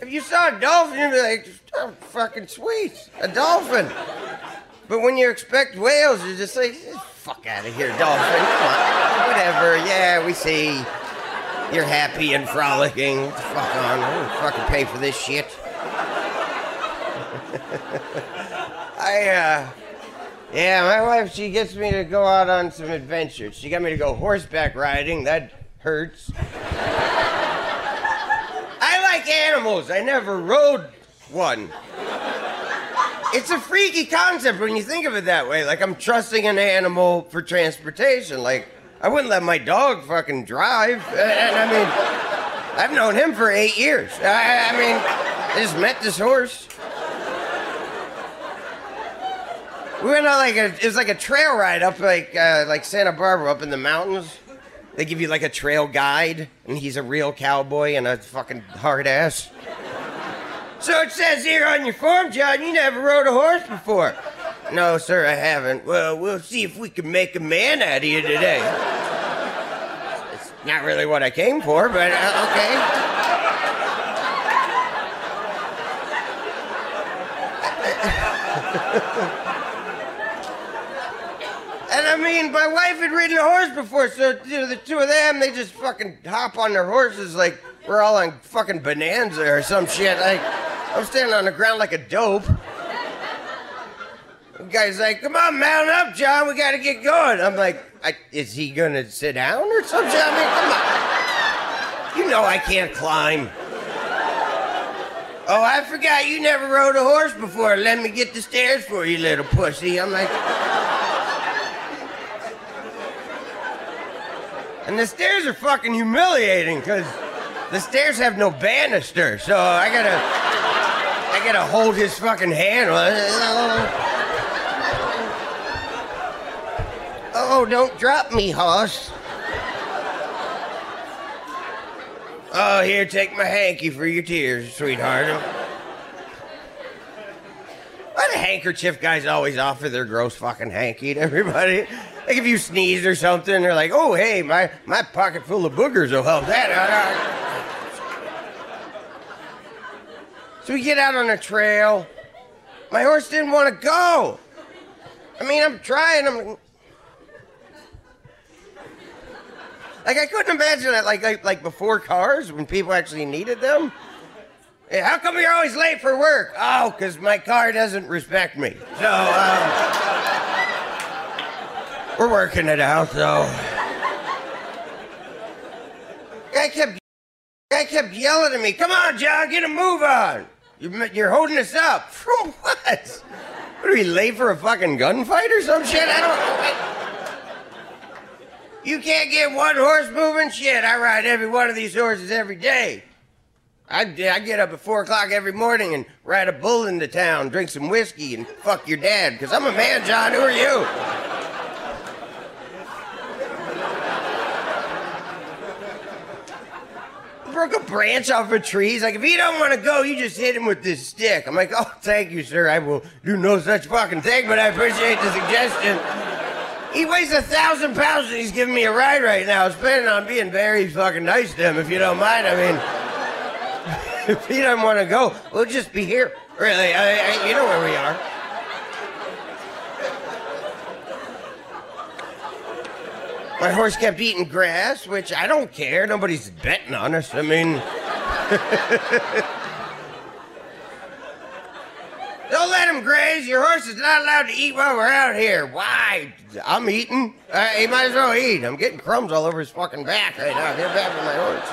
if you saw a dolphin, you'd be like, oh, fucking sweet, a dolphin. But when you expect whales, you're just like, fuck out of here, dolphin. Whatever, yeah, we see. You're happy and frolicking. What the fuck on? I don't fucking pay for this shit. I, uh, yeah, my wife, she gets me to go out on some adventures. She got me to go horseback riding. That hurts. I like animals. I never rode one. It's a freaky concept when you think of it that way. Like I'm trusting an animal for transportation. Like I wouldn't let my dog fucking drive. And, and I mean, I've known him for eight years. I, I mean, I just met this horse. We went on like a it was like a trail ride up like uh, like Santa Barbara up in the mountains. They give you like a trail guide, and he's a real cowboy and a fucking hard ass. So it says here on your form, John, you never rode a horse before. No, sir, I haven't. Well, we'll see if we can make a man out of you today. It's not really what I came for, but uh, okay. And I mean, my wife had ridden a horse before, so you know, the two of them, they just fucking hop on their horses like we're all on fucking Bonanza or some shit. Like, I'm standing on the ground like a dope. The guy's like, come on, mount up, John, we gotta get going. I'm like, is he gonna sit down or something? I mean, come on. You know I can't climb. Oh, I forgot you never rode a horse before. Let me get the stairs for you, little pussy. I'm like, And the stairs are fucking humiliating because the stairs have no banister, so I gotta, I gotta hold his fucking hand. Uh, oh, don't drop me, hoss. Oh, here, take my hanky for your tears, sweetheart. Why do handkerchief guys always offer their gross fucking hanky to everybody? Like if you sneeze or something, they're like, "Oh, hey, my my pocket full of boogers will help that out." So we get out on a trail. My horse didn't want to go. I mean, I'm trying. I'm like, I couldn't imagine that. Like, like, like before cars, when people actually needed them. Hey, how come you're always late for work? Oh, because my car doesn't respect me. So, um, we're working it out, though. Guy kept, guy kept yelling at me. Come on, John, get a move on. You're, you're holding us up. For what? What are we late for a fucking gunfight or some shit? I don't. I, you can't get one horse moving? Shit, I ride every one of these horses every day. I, I get up at 4 o'clock every morning and ride a bull into town, drink some whiskey, and fuck your dad, because I'm a man, John. Who are you? Broke a branch off a tree. He's like, if he don't want to go, you just hit him with this stick. I'm like, oh, thank you, sir. I will do no such fucking thing, but I appreciate the suggestion. He weighs a thousand pounds and he's giving me a ride right now. Was planning on being very fucking nice to him, if you don't mind. I mean, if he doesn't want to go, we'll just be here. Really, I, I, you know where we are. My horse kept eating grass, which I don't care. Nobody's betting on us. I mean, don't let him graze. Your horse is not allowed to eat while we're out here. Why? I'm eating. Uh, he might as well eat. I'm getting crumbs all over his fucking back right now. I feel bad for my horse.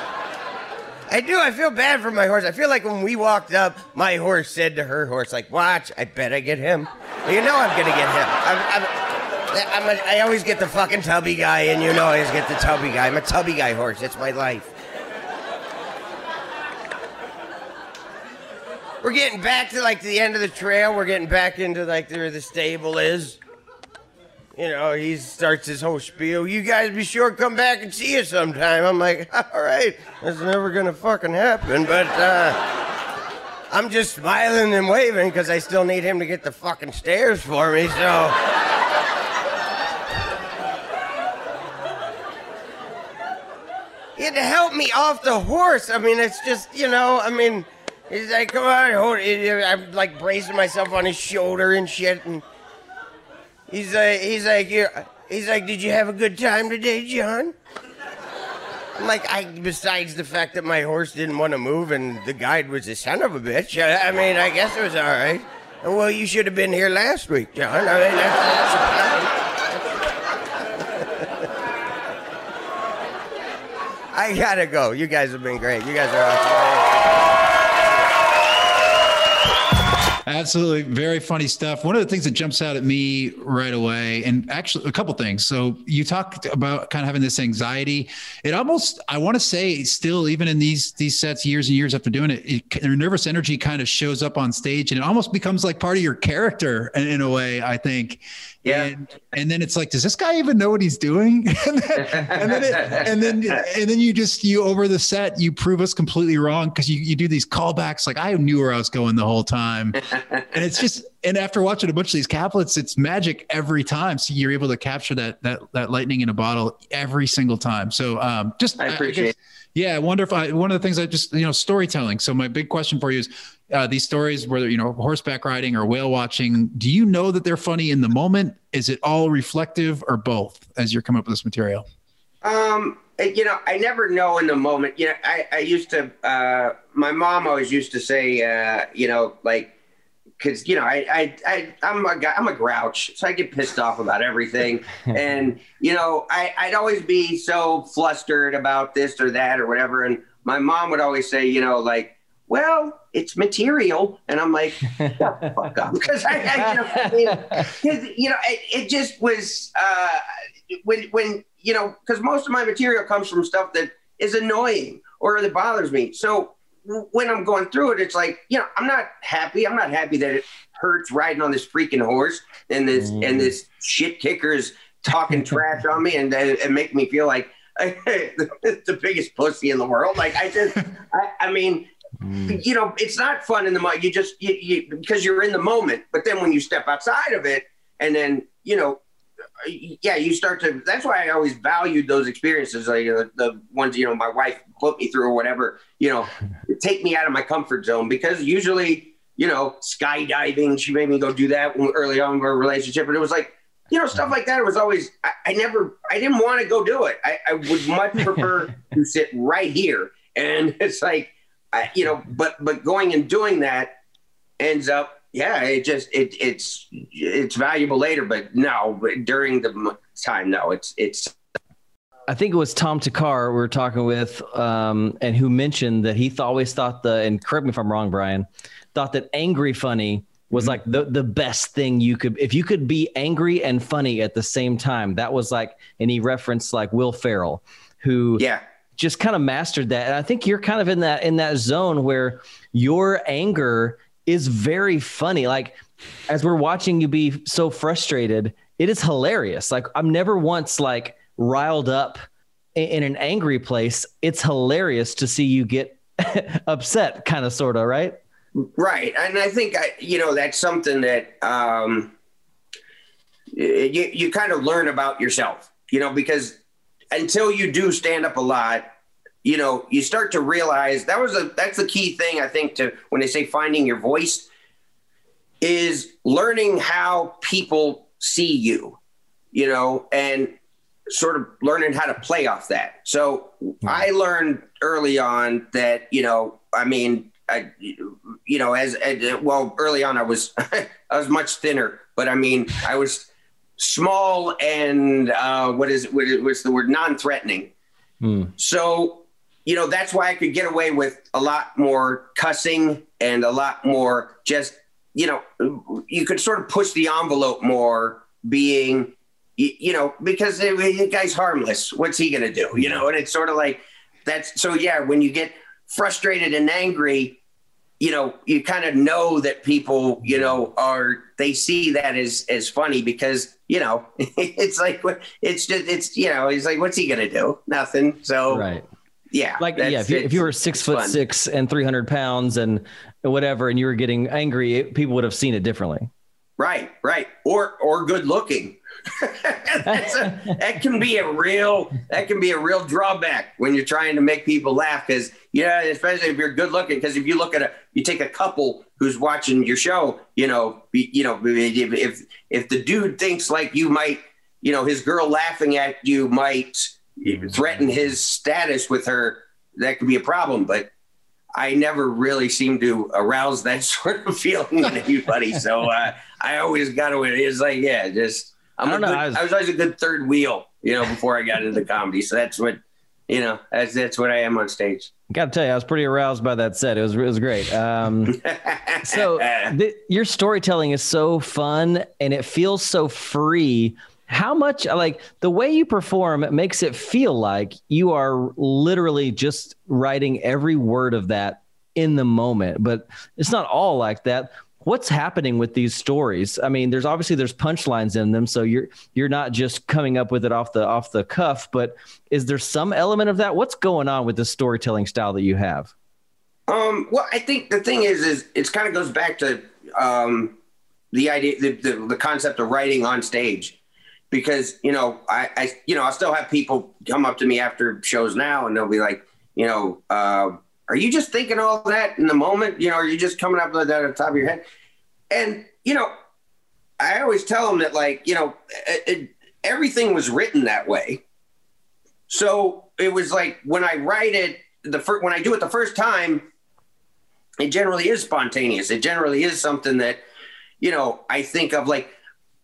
I do. I feel bad for my horse. I feel like when we walked up, my horse said to her horse, like, watch, I bet I get him. You know I'm going to get him. I'm, I'm, I'm a, I always get the fucking tubby guy, and you know I always get the tubby guy. I'm a tubby guy horse. That's my life. We're getting back to like the end of the trail. We're getting back into like where the stable is. You know, he starts his whole spiel. You guys be sure to come back and see us sometime. I'm like, all right, that's never gonna fucking happen. But uh, I'm just smiling and waving because I still need him to get the fucking stairs for me. So. He me off the horse. I mean, it's just, you know, I mean, he's like, come on, hold it. I'm like bracing myself on his shoulder and shit. And he's like, he's like, he's like, did you have a good time today, John? I'm like, I, besides the fact that my horse didn't want to move and the guide was a son of a bitch, I, I mean, I guess it was all right. Well, you should have been here last week, John. I mean, that's, that's I gotta go. You guys have been great. You guys are awesome. Absolutely. Very funny stuff. One of the things that jumps out at me right away, and actually a couple things. So you talked about kind of having this anxiety. It almost, I want to say still, even in these, these sets years and years after doing it, it your nervous energy kind of shows up on stage and it almost becomes like part of your character in, in a way, I think. Yeah. And, and then it's like, does this guy even know what he's doing? and then, and then, it, and then, and then you just, you over the set, you prove us completely wrong. Cause you, you do these callbacks. Like I knew where I was going the whole time. and it's just, and after watching a bunch of these caplets, it's magic every time. So you're able to capture that, that, that lightning in a bottle every single time. So, um, just, I appreciate I guess, yeah, I wonder if I, one of the things I just, you know, storytelling. So my big question for you is, uh, these stories, whether you know horseback riding or whale watching, do you know that they're funny in the moment? Is it all reflective or both as you're coming up with this material? Um, you know, I never know in the moment. You know, I, I used to, uh, my mom always used to say, uh, you know, like, cause you know, I, I, I, I'm a guy, I'm a grouch. So I get pissed off about everything. and, you know, I, I'd always be so flustered about this or that or whatever. And my mom would always say, you know, like, well, it's material. And I'm like, fuck up. Because I, I, you know, I mean, you know it, it, just was uh, when, when, you know, because most of my material comes from stuff that is annoying or that bothers me. So when I'm going through it, it's like, you know, I'm not happy. I'm not happy that it hurts riding on this freaking horse and this, mm. and this shit kicker is talking trash on me and, and make me feel like the biggest pussy in the world. Like I just, I, I mean, you know, it's not fun in the moment. You just you, you because you're in the moment. But then when you step outside of it, and then you know, yeah, you start to. That's why I always valued those experiences, like uh, the ones you know my wife put me through or whatever. You know, take me out of my comfort zone because usually, you know, skydiving. She made me go do that early on in our relationship, and it was like you know, stuff like that. It was always, I, I never, I didn't want to go do it. I, I would much prefer to sit right here. And it's like, I, you know, but, but going and doing that ends up, yeah, it just, it, it's, it's valuable later, but no, but during the time, no, it's, it's, I think it was Tom Takar we were talking with, um, and who mentioned that he th- always thought the, and correct me if I'm wrong, Brian, thought that angry funny was mm-hmm. like the the best thing you could if you could be angry and funny at the same time. That was like, and he referenced like Will Ferrell, who yeah just kind of mastered that. And I think you're kind of in that in that zone where your anger is very funny. Like as we're watching you be so frustrated, it is hilarious. Like I'm never once like riled up in, in an angry place. It's hilarious to see you get upset, kind of, sort of, right? Right. And I think, I, you know, that's something that um, you, you kind of learn about yourself, you know, because until you do stand up a lot, you know, you start to realize that was a, that's the key thing, I think, to when they say finding your voice is learning how people see you, you know, and sort of learning how to play off that. So mm-hmm. I learned early on that, you know, I mean, I, you know, as, as, well early on, I was I was much thinner, but I mean, I was small and uh, what is what is what's the word non-threatening. Hmm. So you know that's why I could get away with a lot more cussing and a lot more just you know you could sort of push the envelope more being you, you know because the guy's harmless what's he gonna do you know and it's sort of like that's so yeah when you get frustrated and angry, you know, you kind of know that people, you know, are they see that as as funny because you know it's like it's just it's you know he's like what's he gonna do? Nothing. So right. yeah like yeah if you, if you were six foot fun. six and 300 pounds and whatever and you were getting angry people would have seen it differently. Right right. Or or good looking a, that can be a real that can be a real drawback when you're trying to make people laugh because yeah especially if you're good looking because if you look at a you take a couple who's watching your show you know be, you know if, if if the dude thinks like you might you know his girl laughing at you might threaten his status with her that could be a problem but I never really seem to arouse that sort of feeling in anybody. So uh, I always got to, it's like, yeah, just I'm I, a good, I, was, I was always a good third wheel, you know, before I got into comedy. So that's what, you know, that's that's what I am on stage. Got to tell you, I was pretty aroused by that set. It was it was great. Um, so the, your storytelling is so fun and it feels so free. How much like the way you perform makes it feel like you are literally just writing every word of that in the moment, but it's not all like that what's happening with these stories? I mean there's obviously there's punchlines in them so you're you're not just coming up with it off the off the cuff but is there some element of that? What's going on with the storytelling style that you have? Um well i think the thing is is it kind of goes back to um the idea the, the, the concept of writing on stage. Because you know I, I you know i still have people come up to me after shows now and they'll be like you know uh are you just thinking all that in the moment? You know, are you just coming up with that on top of your head? And, you know, I always tell them that, like, you know, it, it, everything was written that way. So it was like when I write it, the first, when I do it the first time, it generally is spontaneous. It generally is something that, you know, I think of like,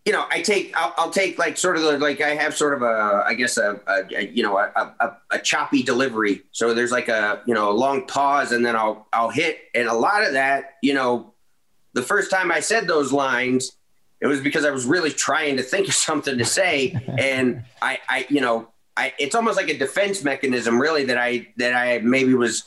you know, I take, I'll, I'll, take like sort of the, like I have sort of a, I guess a, a, a you know, a, a, a, choppy delivery. So there's like a, you know, a long pause and then I'll, I'll hit. And a lot of that, you know, the first time I said those lines, it was because I was really trying to think of something to say. and I, I, you know, I, it's almost like a defense mechanism really that I, that I maybe was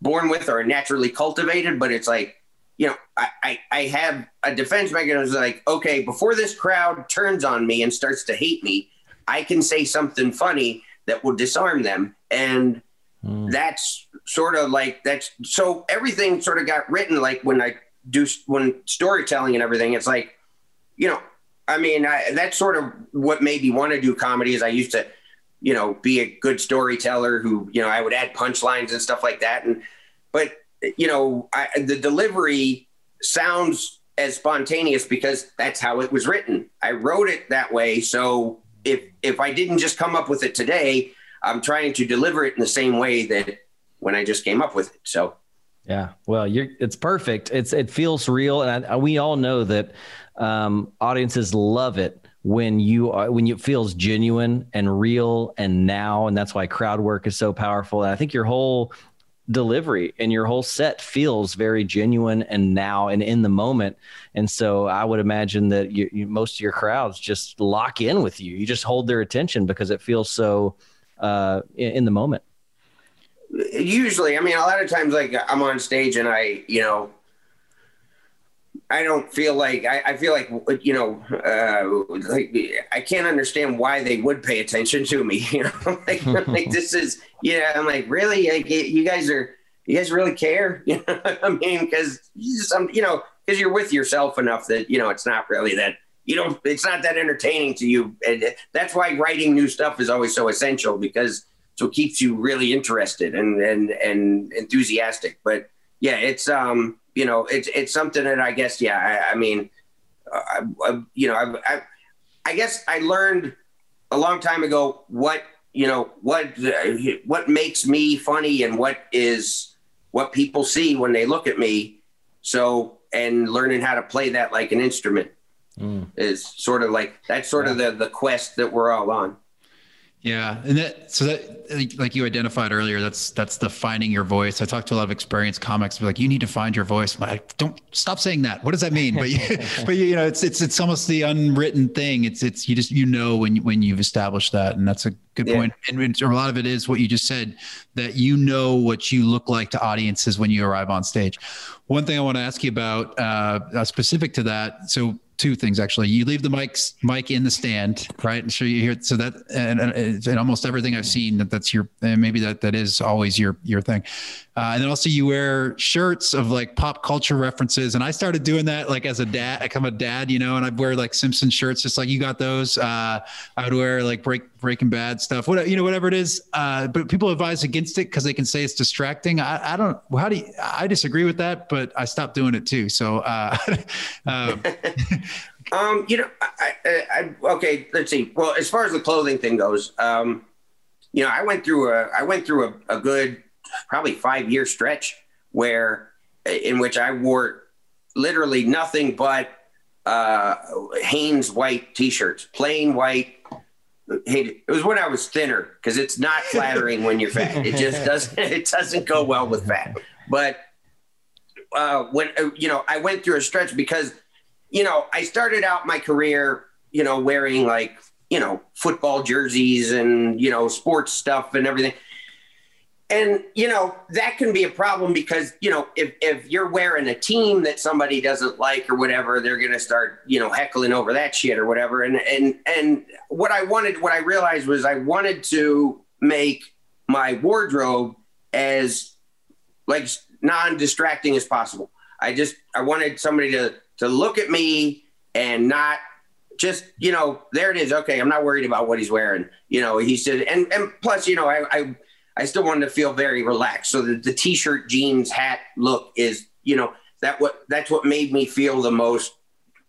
born with or naturally cultivated, but it's like, you know, I, I, I have a defense mechanism like, okay, before this crowd turns on me and starts to hate me, I can say something funny that will disarm them. And mm. that's sort of like that's so everything sort of got written like when I do when storytelling and everything. It's like, you know, I mean, I, that's sort of what made me want to do comedy. Is I used to, you know, be a good storyteller who, you know, I would add punchlines and stuff like that. And but you know, I, the delivery sounds as spontaneous because that's how it was written. I wrote it that way. So if if I didn't just come up with it today, I'm trying to deliver it in the same way that when I just came up with it. So yeah, well, you're it's perfect. It's it feels real, and I, we all know that um, audiences love it when you are when it feels genuine and real and now, and that's why crowd work is so powerful. And I think your whole delivery and your whole set feels very genuine and now and in the moment. And so I would imagine that you, you, most of your crowds just lock in with you. You just hold their attention because it feels so uh, in, in the moment. Usually, I mean, a lot of times, like I'm on stage and I, you know, I don't feel like I, I feel like you know uh, like I can't understand why they would pay attention to me. You know, like, like this is yeah. I'm like really, like, you guys are you guys really care? You know, I mean, because some you know because you're with yourself enough that you know it's not really that you know it's not that entertaining to you, and that's why writing new stuff is always so essential because so it keeps you really interested and and and enthusiastic. But yeah, it's um you know, it's it's something that I guess, yeah. I, I mean, I, I, you know, I, I guess I learned a long time ago what you know what uh, what makes me funny and what is what people see when they look at me. So and learning how to play that like an instrument mm. is sort of like that's sort yeah. of the the quest that we're all on. Yeah, and that so that like you identified earlier, that's that's the finding your voice. I talked to a lot of experienced comics, like you need to find your voice. I'm like, don't stop saying that. What does that mean? But you, but you know, it's it's it's almost the unwritten thing. It's it's you just you know when when you've established that, and that's a good yeah. point. And, and a lot of it is what you just said that you know what you look like to audiences when you arrive on stage. One thing I want to ask you about, uh, specific to that. So two things actually. You leave the mics mic in the stand, right? And so you hear so that and, and, and almost everything I've seen that that's your and maybe that that is always your your thing. Uh, and then also you wear shirts of like pop culture references. And I started doing that like as a dad, I come a dad, you know, and I'd wear like Simpson shirts, just like you got those. Uh, I would wear like break Breaking Bad stuff, whatever, you know, whatever it is. Uh, but people advise against it because they can say it's distracting. I, I don't, how do you, I disagree with that, but I stopped doing it too. So, uh, um, um, you know, I, I, I, okay, let's see. Well, as far as the clothing thing goes, um, you know, I went through a, I went through a, a good probably five year stretch where in which I wore literally nothing but uh, Hanes white t-shirts, plain white. It was when I was thinner because it's not flattering when you're fat. It just doesn't. It doesn't go well with fat. But uh, when uh, you know, I went through a stretch because you know I started out my career, you know, wearing like you know football jerseys and you know sports stuff and everything. And you know that can be a problem because you know if, if you're wearing a team that somebody doesn't like or whatever they're going to start you know heckling over that shit or whatever. And and and what i wanted what i realized was i wanted to make my wardrobe as like non-distracting as possible. I just i wanted somebody to to look at me and not just you know there it is okay i'm not worried about what he's wearing you know he said and and plus you know i i I still wanted to feel very relaxed. So the, the t-shirt, jeans, hat look is, you know, that what that's what made me feel the most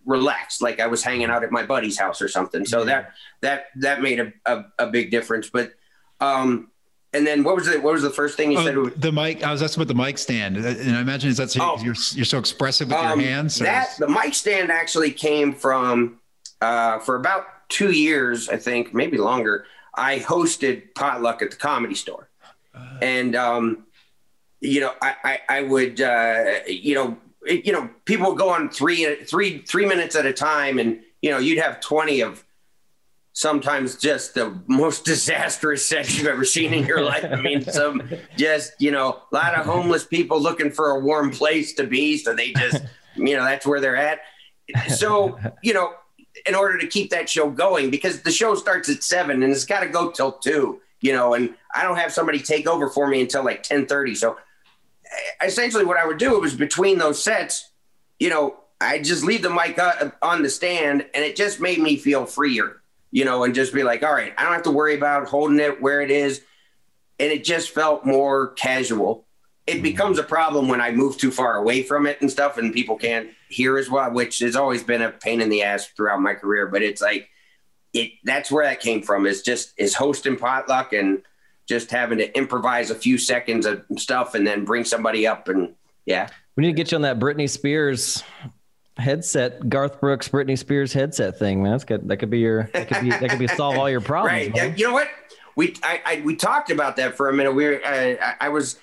relaxed, like I was hanging out at my buddy's house or something. So that that that made a, a, a big difference. But um, and then what was the what was the first thing you oh, said? The mic. I was asking about the mic stand, and I imagine is that so oh, you're you're so expressive with um, your hands. That the mic stand actually came from uh, for about two years, I think, maybe longer. I hosted potluck at the comedy store and um, you know, I, I, I would, uh, you know, you know, people would go on three, three, three minutes at a time, and you know, you'd have twenty of sometimes just the most disastrous sex you've ever seen in your life. I mean, some just you know, a lot of homeless people looking for a warm place to be, so they just, you know, that's where they're at. So you know, in order to keep that show going, because the show starts at seven and it's got to go till two you know, and I don't have somebody take over for me until like 1030. So essentially what I would do was between those sets, you know, I just leave the mic uh, on the stand and it just made me feel freer, you know, and just be like, all right, I don't have to worry about holding it where it is. And it just felt more casual. It mm-hmm. becomes a problem when I move too far away from it and stuff and people can't hear as well, which has always been a pain in the ass throughout my career. But it's like, it that's where that came from is just is hosting potluck and just having to improvise a few seconds of stuff and then bring somebody up and yeah. We need to get you on that Britney Spears headset, Garth Brooks, Britney Spears headset thing, man. That's good. That could be your that could be that could be solve all your problems. right. Yeah. You know what? We I, I, we talked about that for a minute. We were I, I was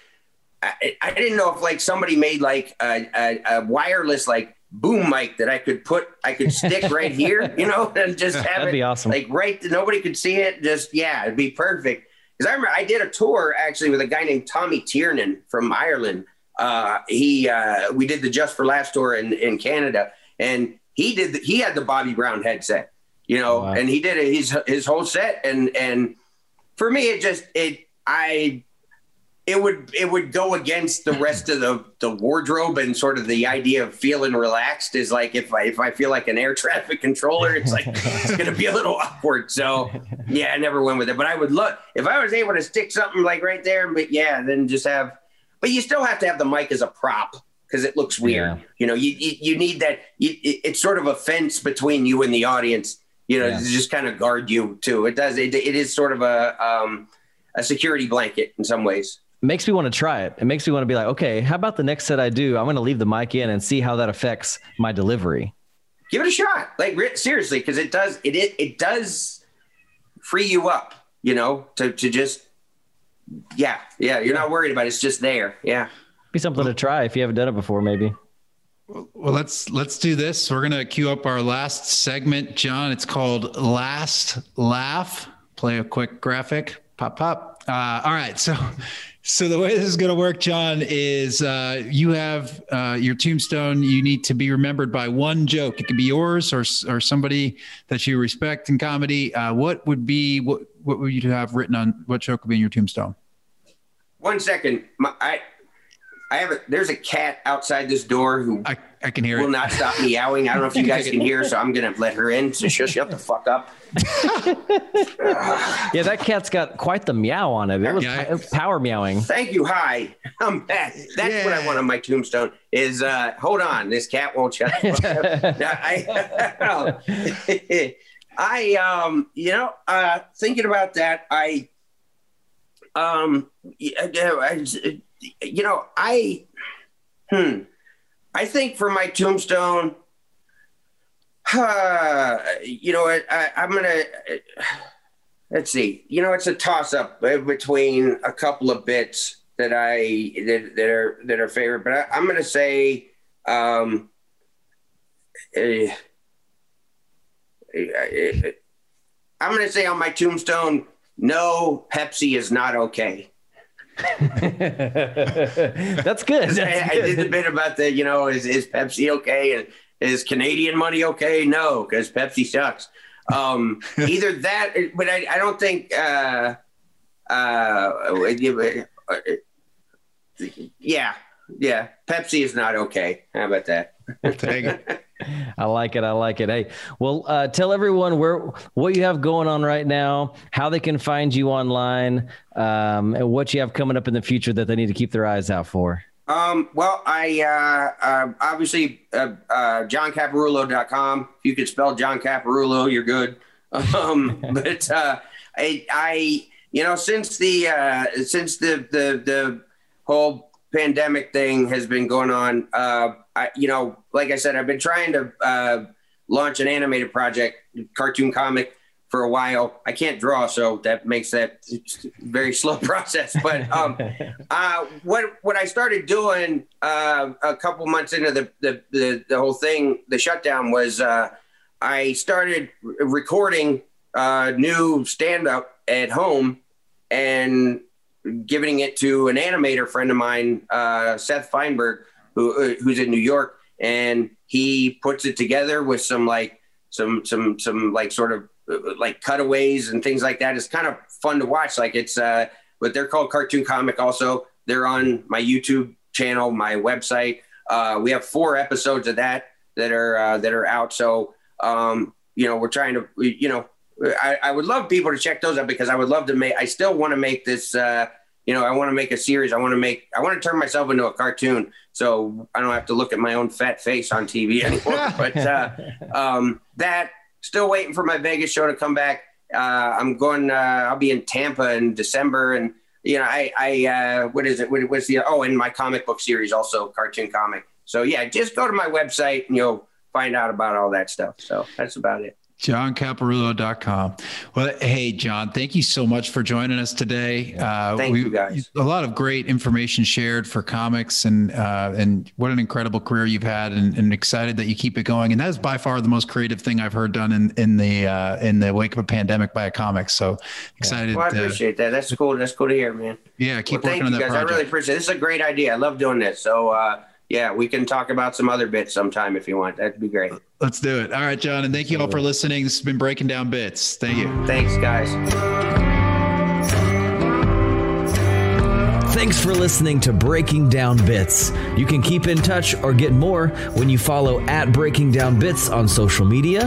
I, I, didn't know if like somebody made like a, a, a, wireless like boom mic that I could put I could stick right here, you know, and just have That'd it be awesome. like right nobody could see it. Just yeah, it'd be perfect. Because I remember I did a tour actually with a guy named Tommy Tiernan from Ireland uh, he uh, we did the Just for Laughs tour in in Canada, and he did the, he had the Bobby Brown headset, you know, wow. and he did his his whole set, and and for me it just it I it would it would go against the rest of the the wardrobe and sort of the idea of feeling relaxed is like if I if I feel like an air traffic controller, it's like it's gonna be a little awkward. So yeah, I never went with it. But I would look if I was able to stick something like right there, but yeah, then just have but you still have to have the mic as a prop because it looks weird. Yeah. You know, you, you, you need that. You, it's sort of a fence between you and the audience. You know, yeah. to just kind of guard you too. It does. It, it is sort of a um, a security blanket in some ways. It makes me want to try it. It makes me want to be like, okay, how about the next set I do? I'm going to leave the mic in and see how that affects my delivery. Give it a shot, like seriously, because it does. It, it it does free you up. You know, to to just yeah, yeah. You're not worried about it. It's just there. Yeah. Be something to try if you haven't done it before, maybe. Well, let's let's do this. We're gonna queue up our last segment, John. It's called Last Laugh. Play a quick graphic. Pop pop. Uh, all right. So, so the way this is gonna work, John, is uh, you have uh, your tombstone. You need to be remembered by one joke. It could be yours or or somebody that you respect in comedy. Uh, what would be what what would you have written on what joke would be in your tombstone? One second. My, I I have a there's a cat outside this door who I, I can hear will it. not stop meowing. I don't know if you guys can hear, so I'm gonna let her in. So she'll shut the fuck up. yeah, that cat's got quite the meow on it. It was, yeah, it power meowing. Thank you. Hi, I'm back. That's yeah. what I want on my tombstone. Is uh, hold on, this cat won't shut. I, I um, you know, uh, thinking about that, I um, I, you know, I, hmm, I think for my tombstone, uh, you know, I, I, am gonna. let's see. You know, it's a toss up between a couple of bits that I that, that are that are favorite, but I, am gonna say. Um, uh, I'm going to say on my tombstone, no, Pepsi is not okay. That's good. That's I, I, did the bit about the, you know, is, is Pepsi okay? And is Canadian money okay? No, because Pepsi sucks. Um, either that, but I, I don't think, uh, uh, yeah, yeah, Pepsi is not okay. How about that? Dang it. I like it. I like it. Hey, well, uh, tell everyone where what you have going on right now, how they can find you online, um, and what you have coming up in the future that they need to keep their eyes out for. Um, well, I uh, uh, obviously uh, uh, johncaparulo.com. If you could spell John Caparulo, you're good. Um, but uh, I, I, you know, since the uh, since the the the whole pandemic thing has been going on, uh, I, you know, like I said, I've been trying to uh, launch an animated project, cartoon comic for a while. I can't draw, so that makes that very slow process. But um, uh, what what I started doing uh, a couple months into the, the the, the whole thing, the shutdown was uh, I started recording uh, new stand up at home and giving it to an animator friend of mine, uh, Seth Feinberg who uh, who's in New York, and he puts it together with some like some some some like sort of like cutaways and things like that. It's kind of fun to watch. Like it's, uh, but they're called Cartoon Comic. Also, they're on my YouTube channel, my website. Uh, we have four episodes of that that are uh, that are out. So um, you know, we're trying to, you know, I, I, would love people to check those out because I would love to make. I still want to make this. Uh, you know, I want to make a series. I want to make. I want to turn myself into a cartoon, so I don't have to look at my own fat face on TV anymore. but uh, um, that still waiting for my Vegas show to come back. Uh, I'm going. Uh, I'll be in Tampa in December, and you know, I, I, uh, what is it? What was the? Oh, and my comic book series also, cartoon comic. So yeah, just go to my website and you'll find out about all that stuff. So that's about it johncaparulo.com. Well, hey, John, thank you so much for joining us today. Uh, thank we, you guys. A lot of great information shared for comics and, uh, and what an incredible career you've had and, and, excited that you keep it going. And that is by far the most creative thing I've heard done in, in the, uh, in the wake of a pandemic by a comic. So excited. Well, I appreciate that. That's cool. That's cool to hear, man. Yeah. Keep well, working on that guys. project. I really appreciate it. This is a great idea. I love doing this. So, uh, yeah, we can talk about some other bits sometime if you want. That'd be great. Let's do it. All right, John. And thank you all for listening. This has been Breaking Down Bits. Thank you. Thanks, guys. Thanks for listening to Breaking Down Bits. You can keep in touch or get more when you follow at Breaking Down Bits on social media,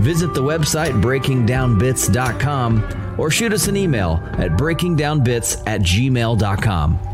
visit the website breakingdownbits.com, or shoot us an email at breakingdownbits at gmail.com.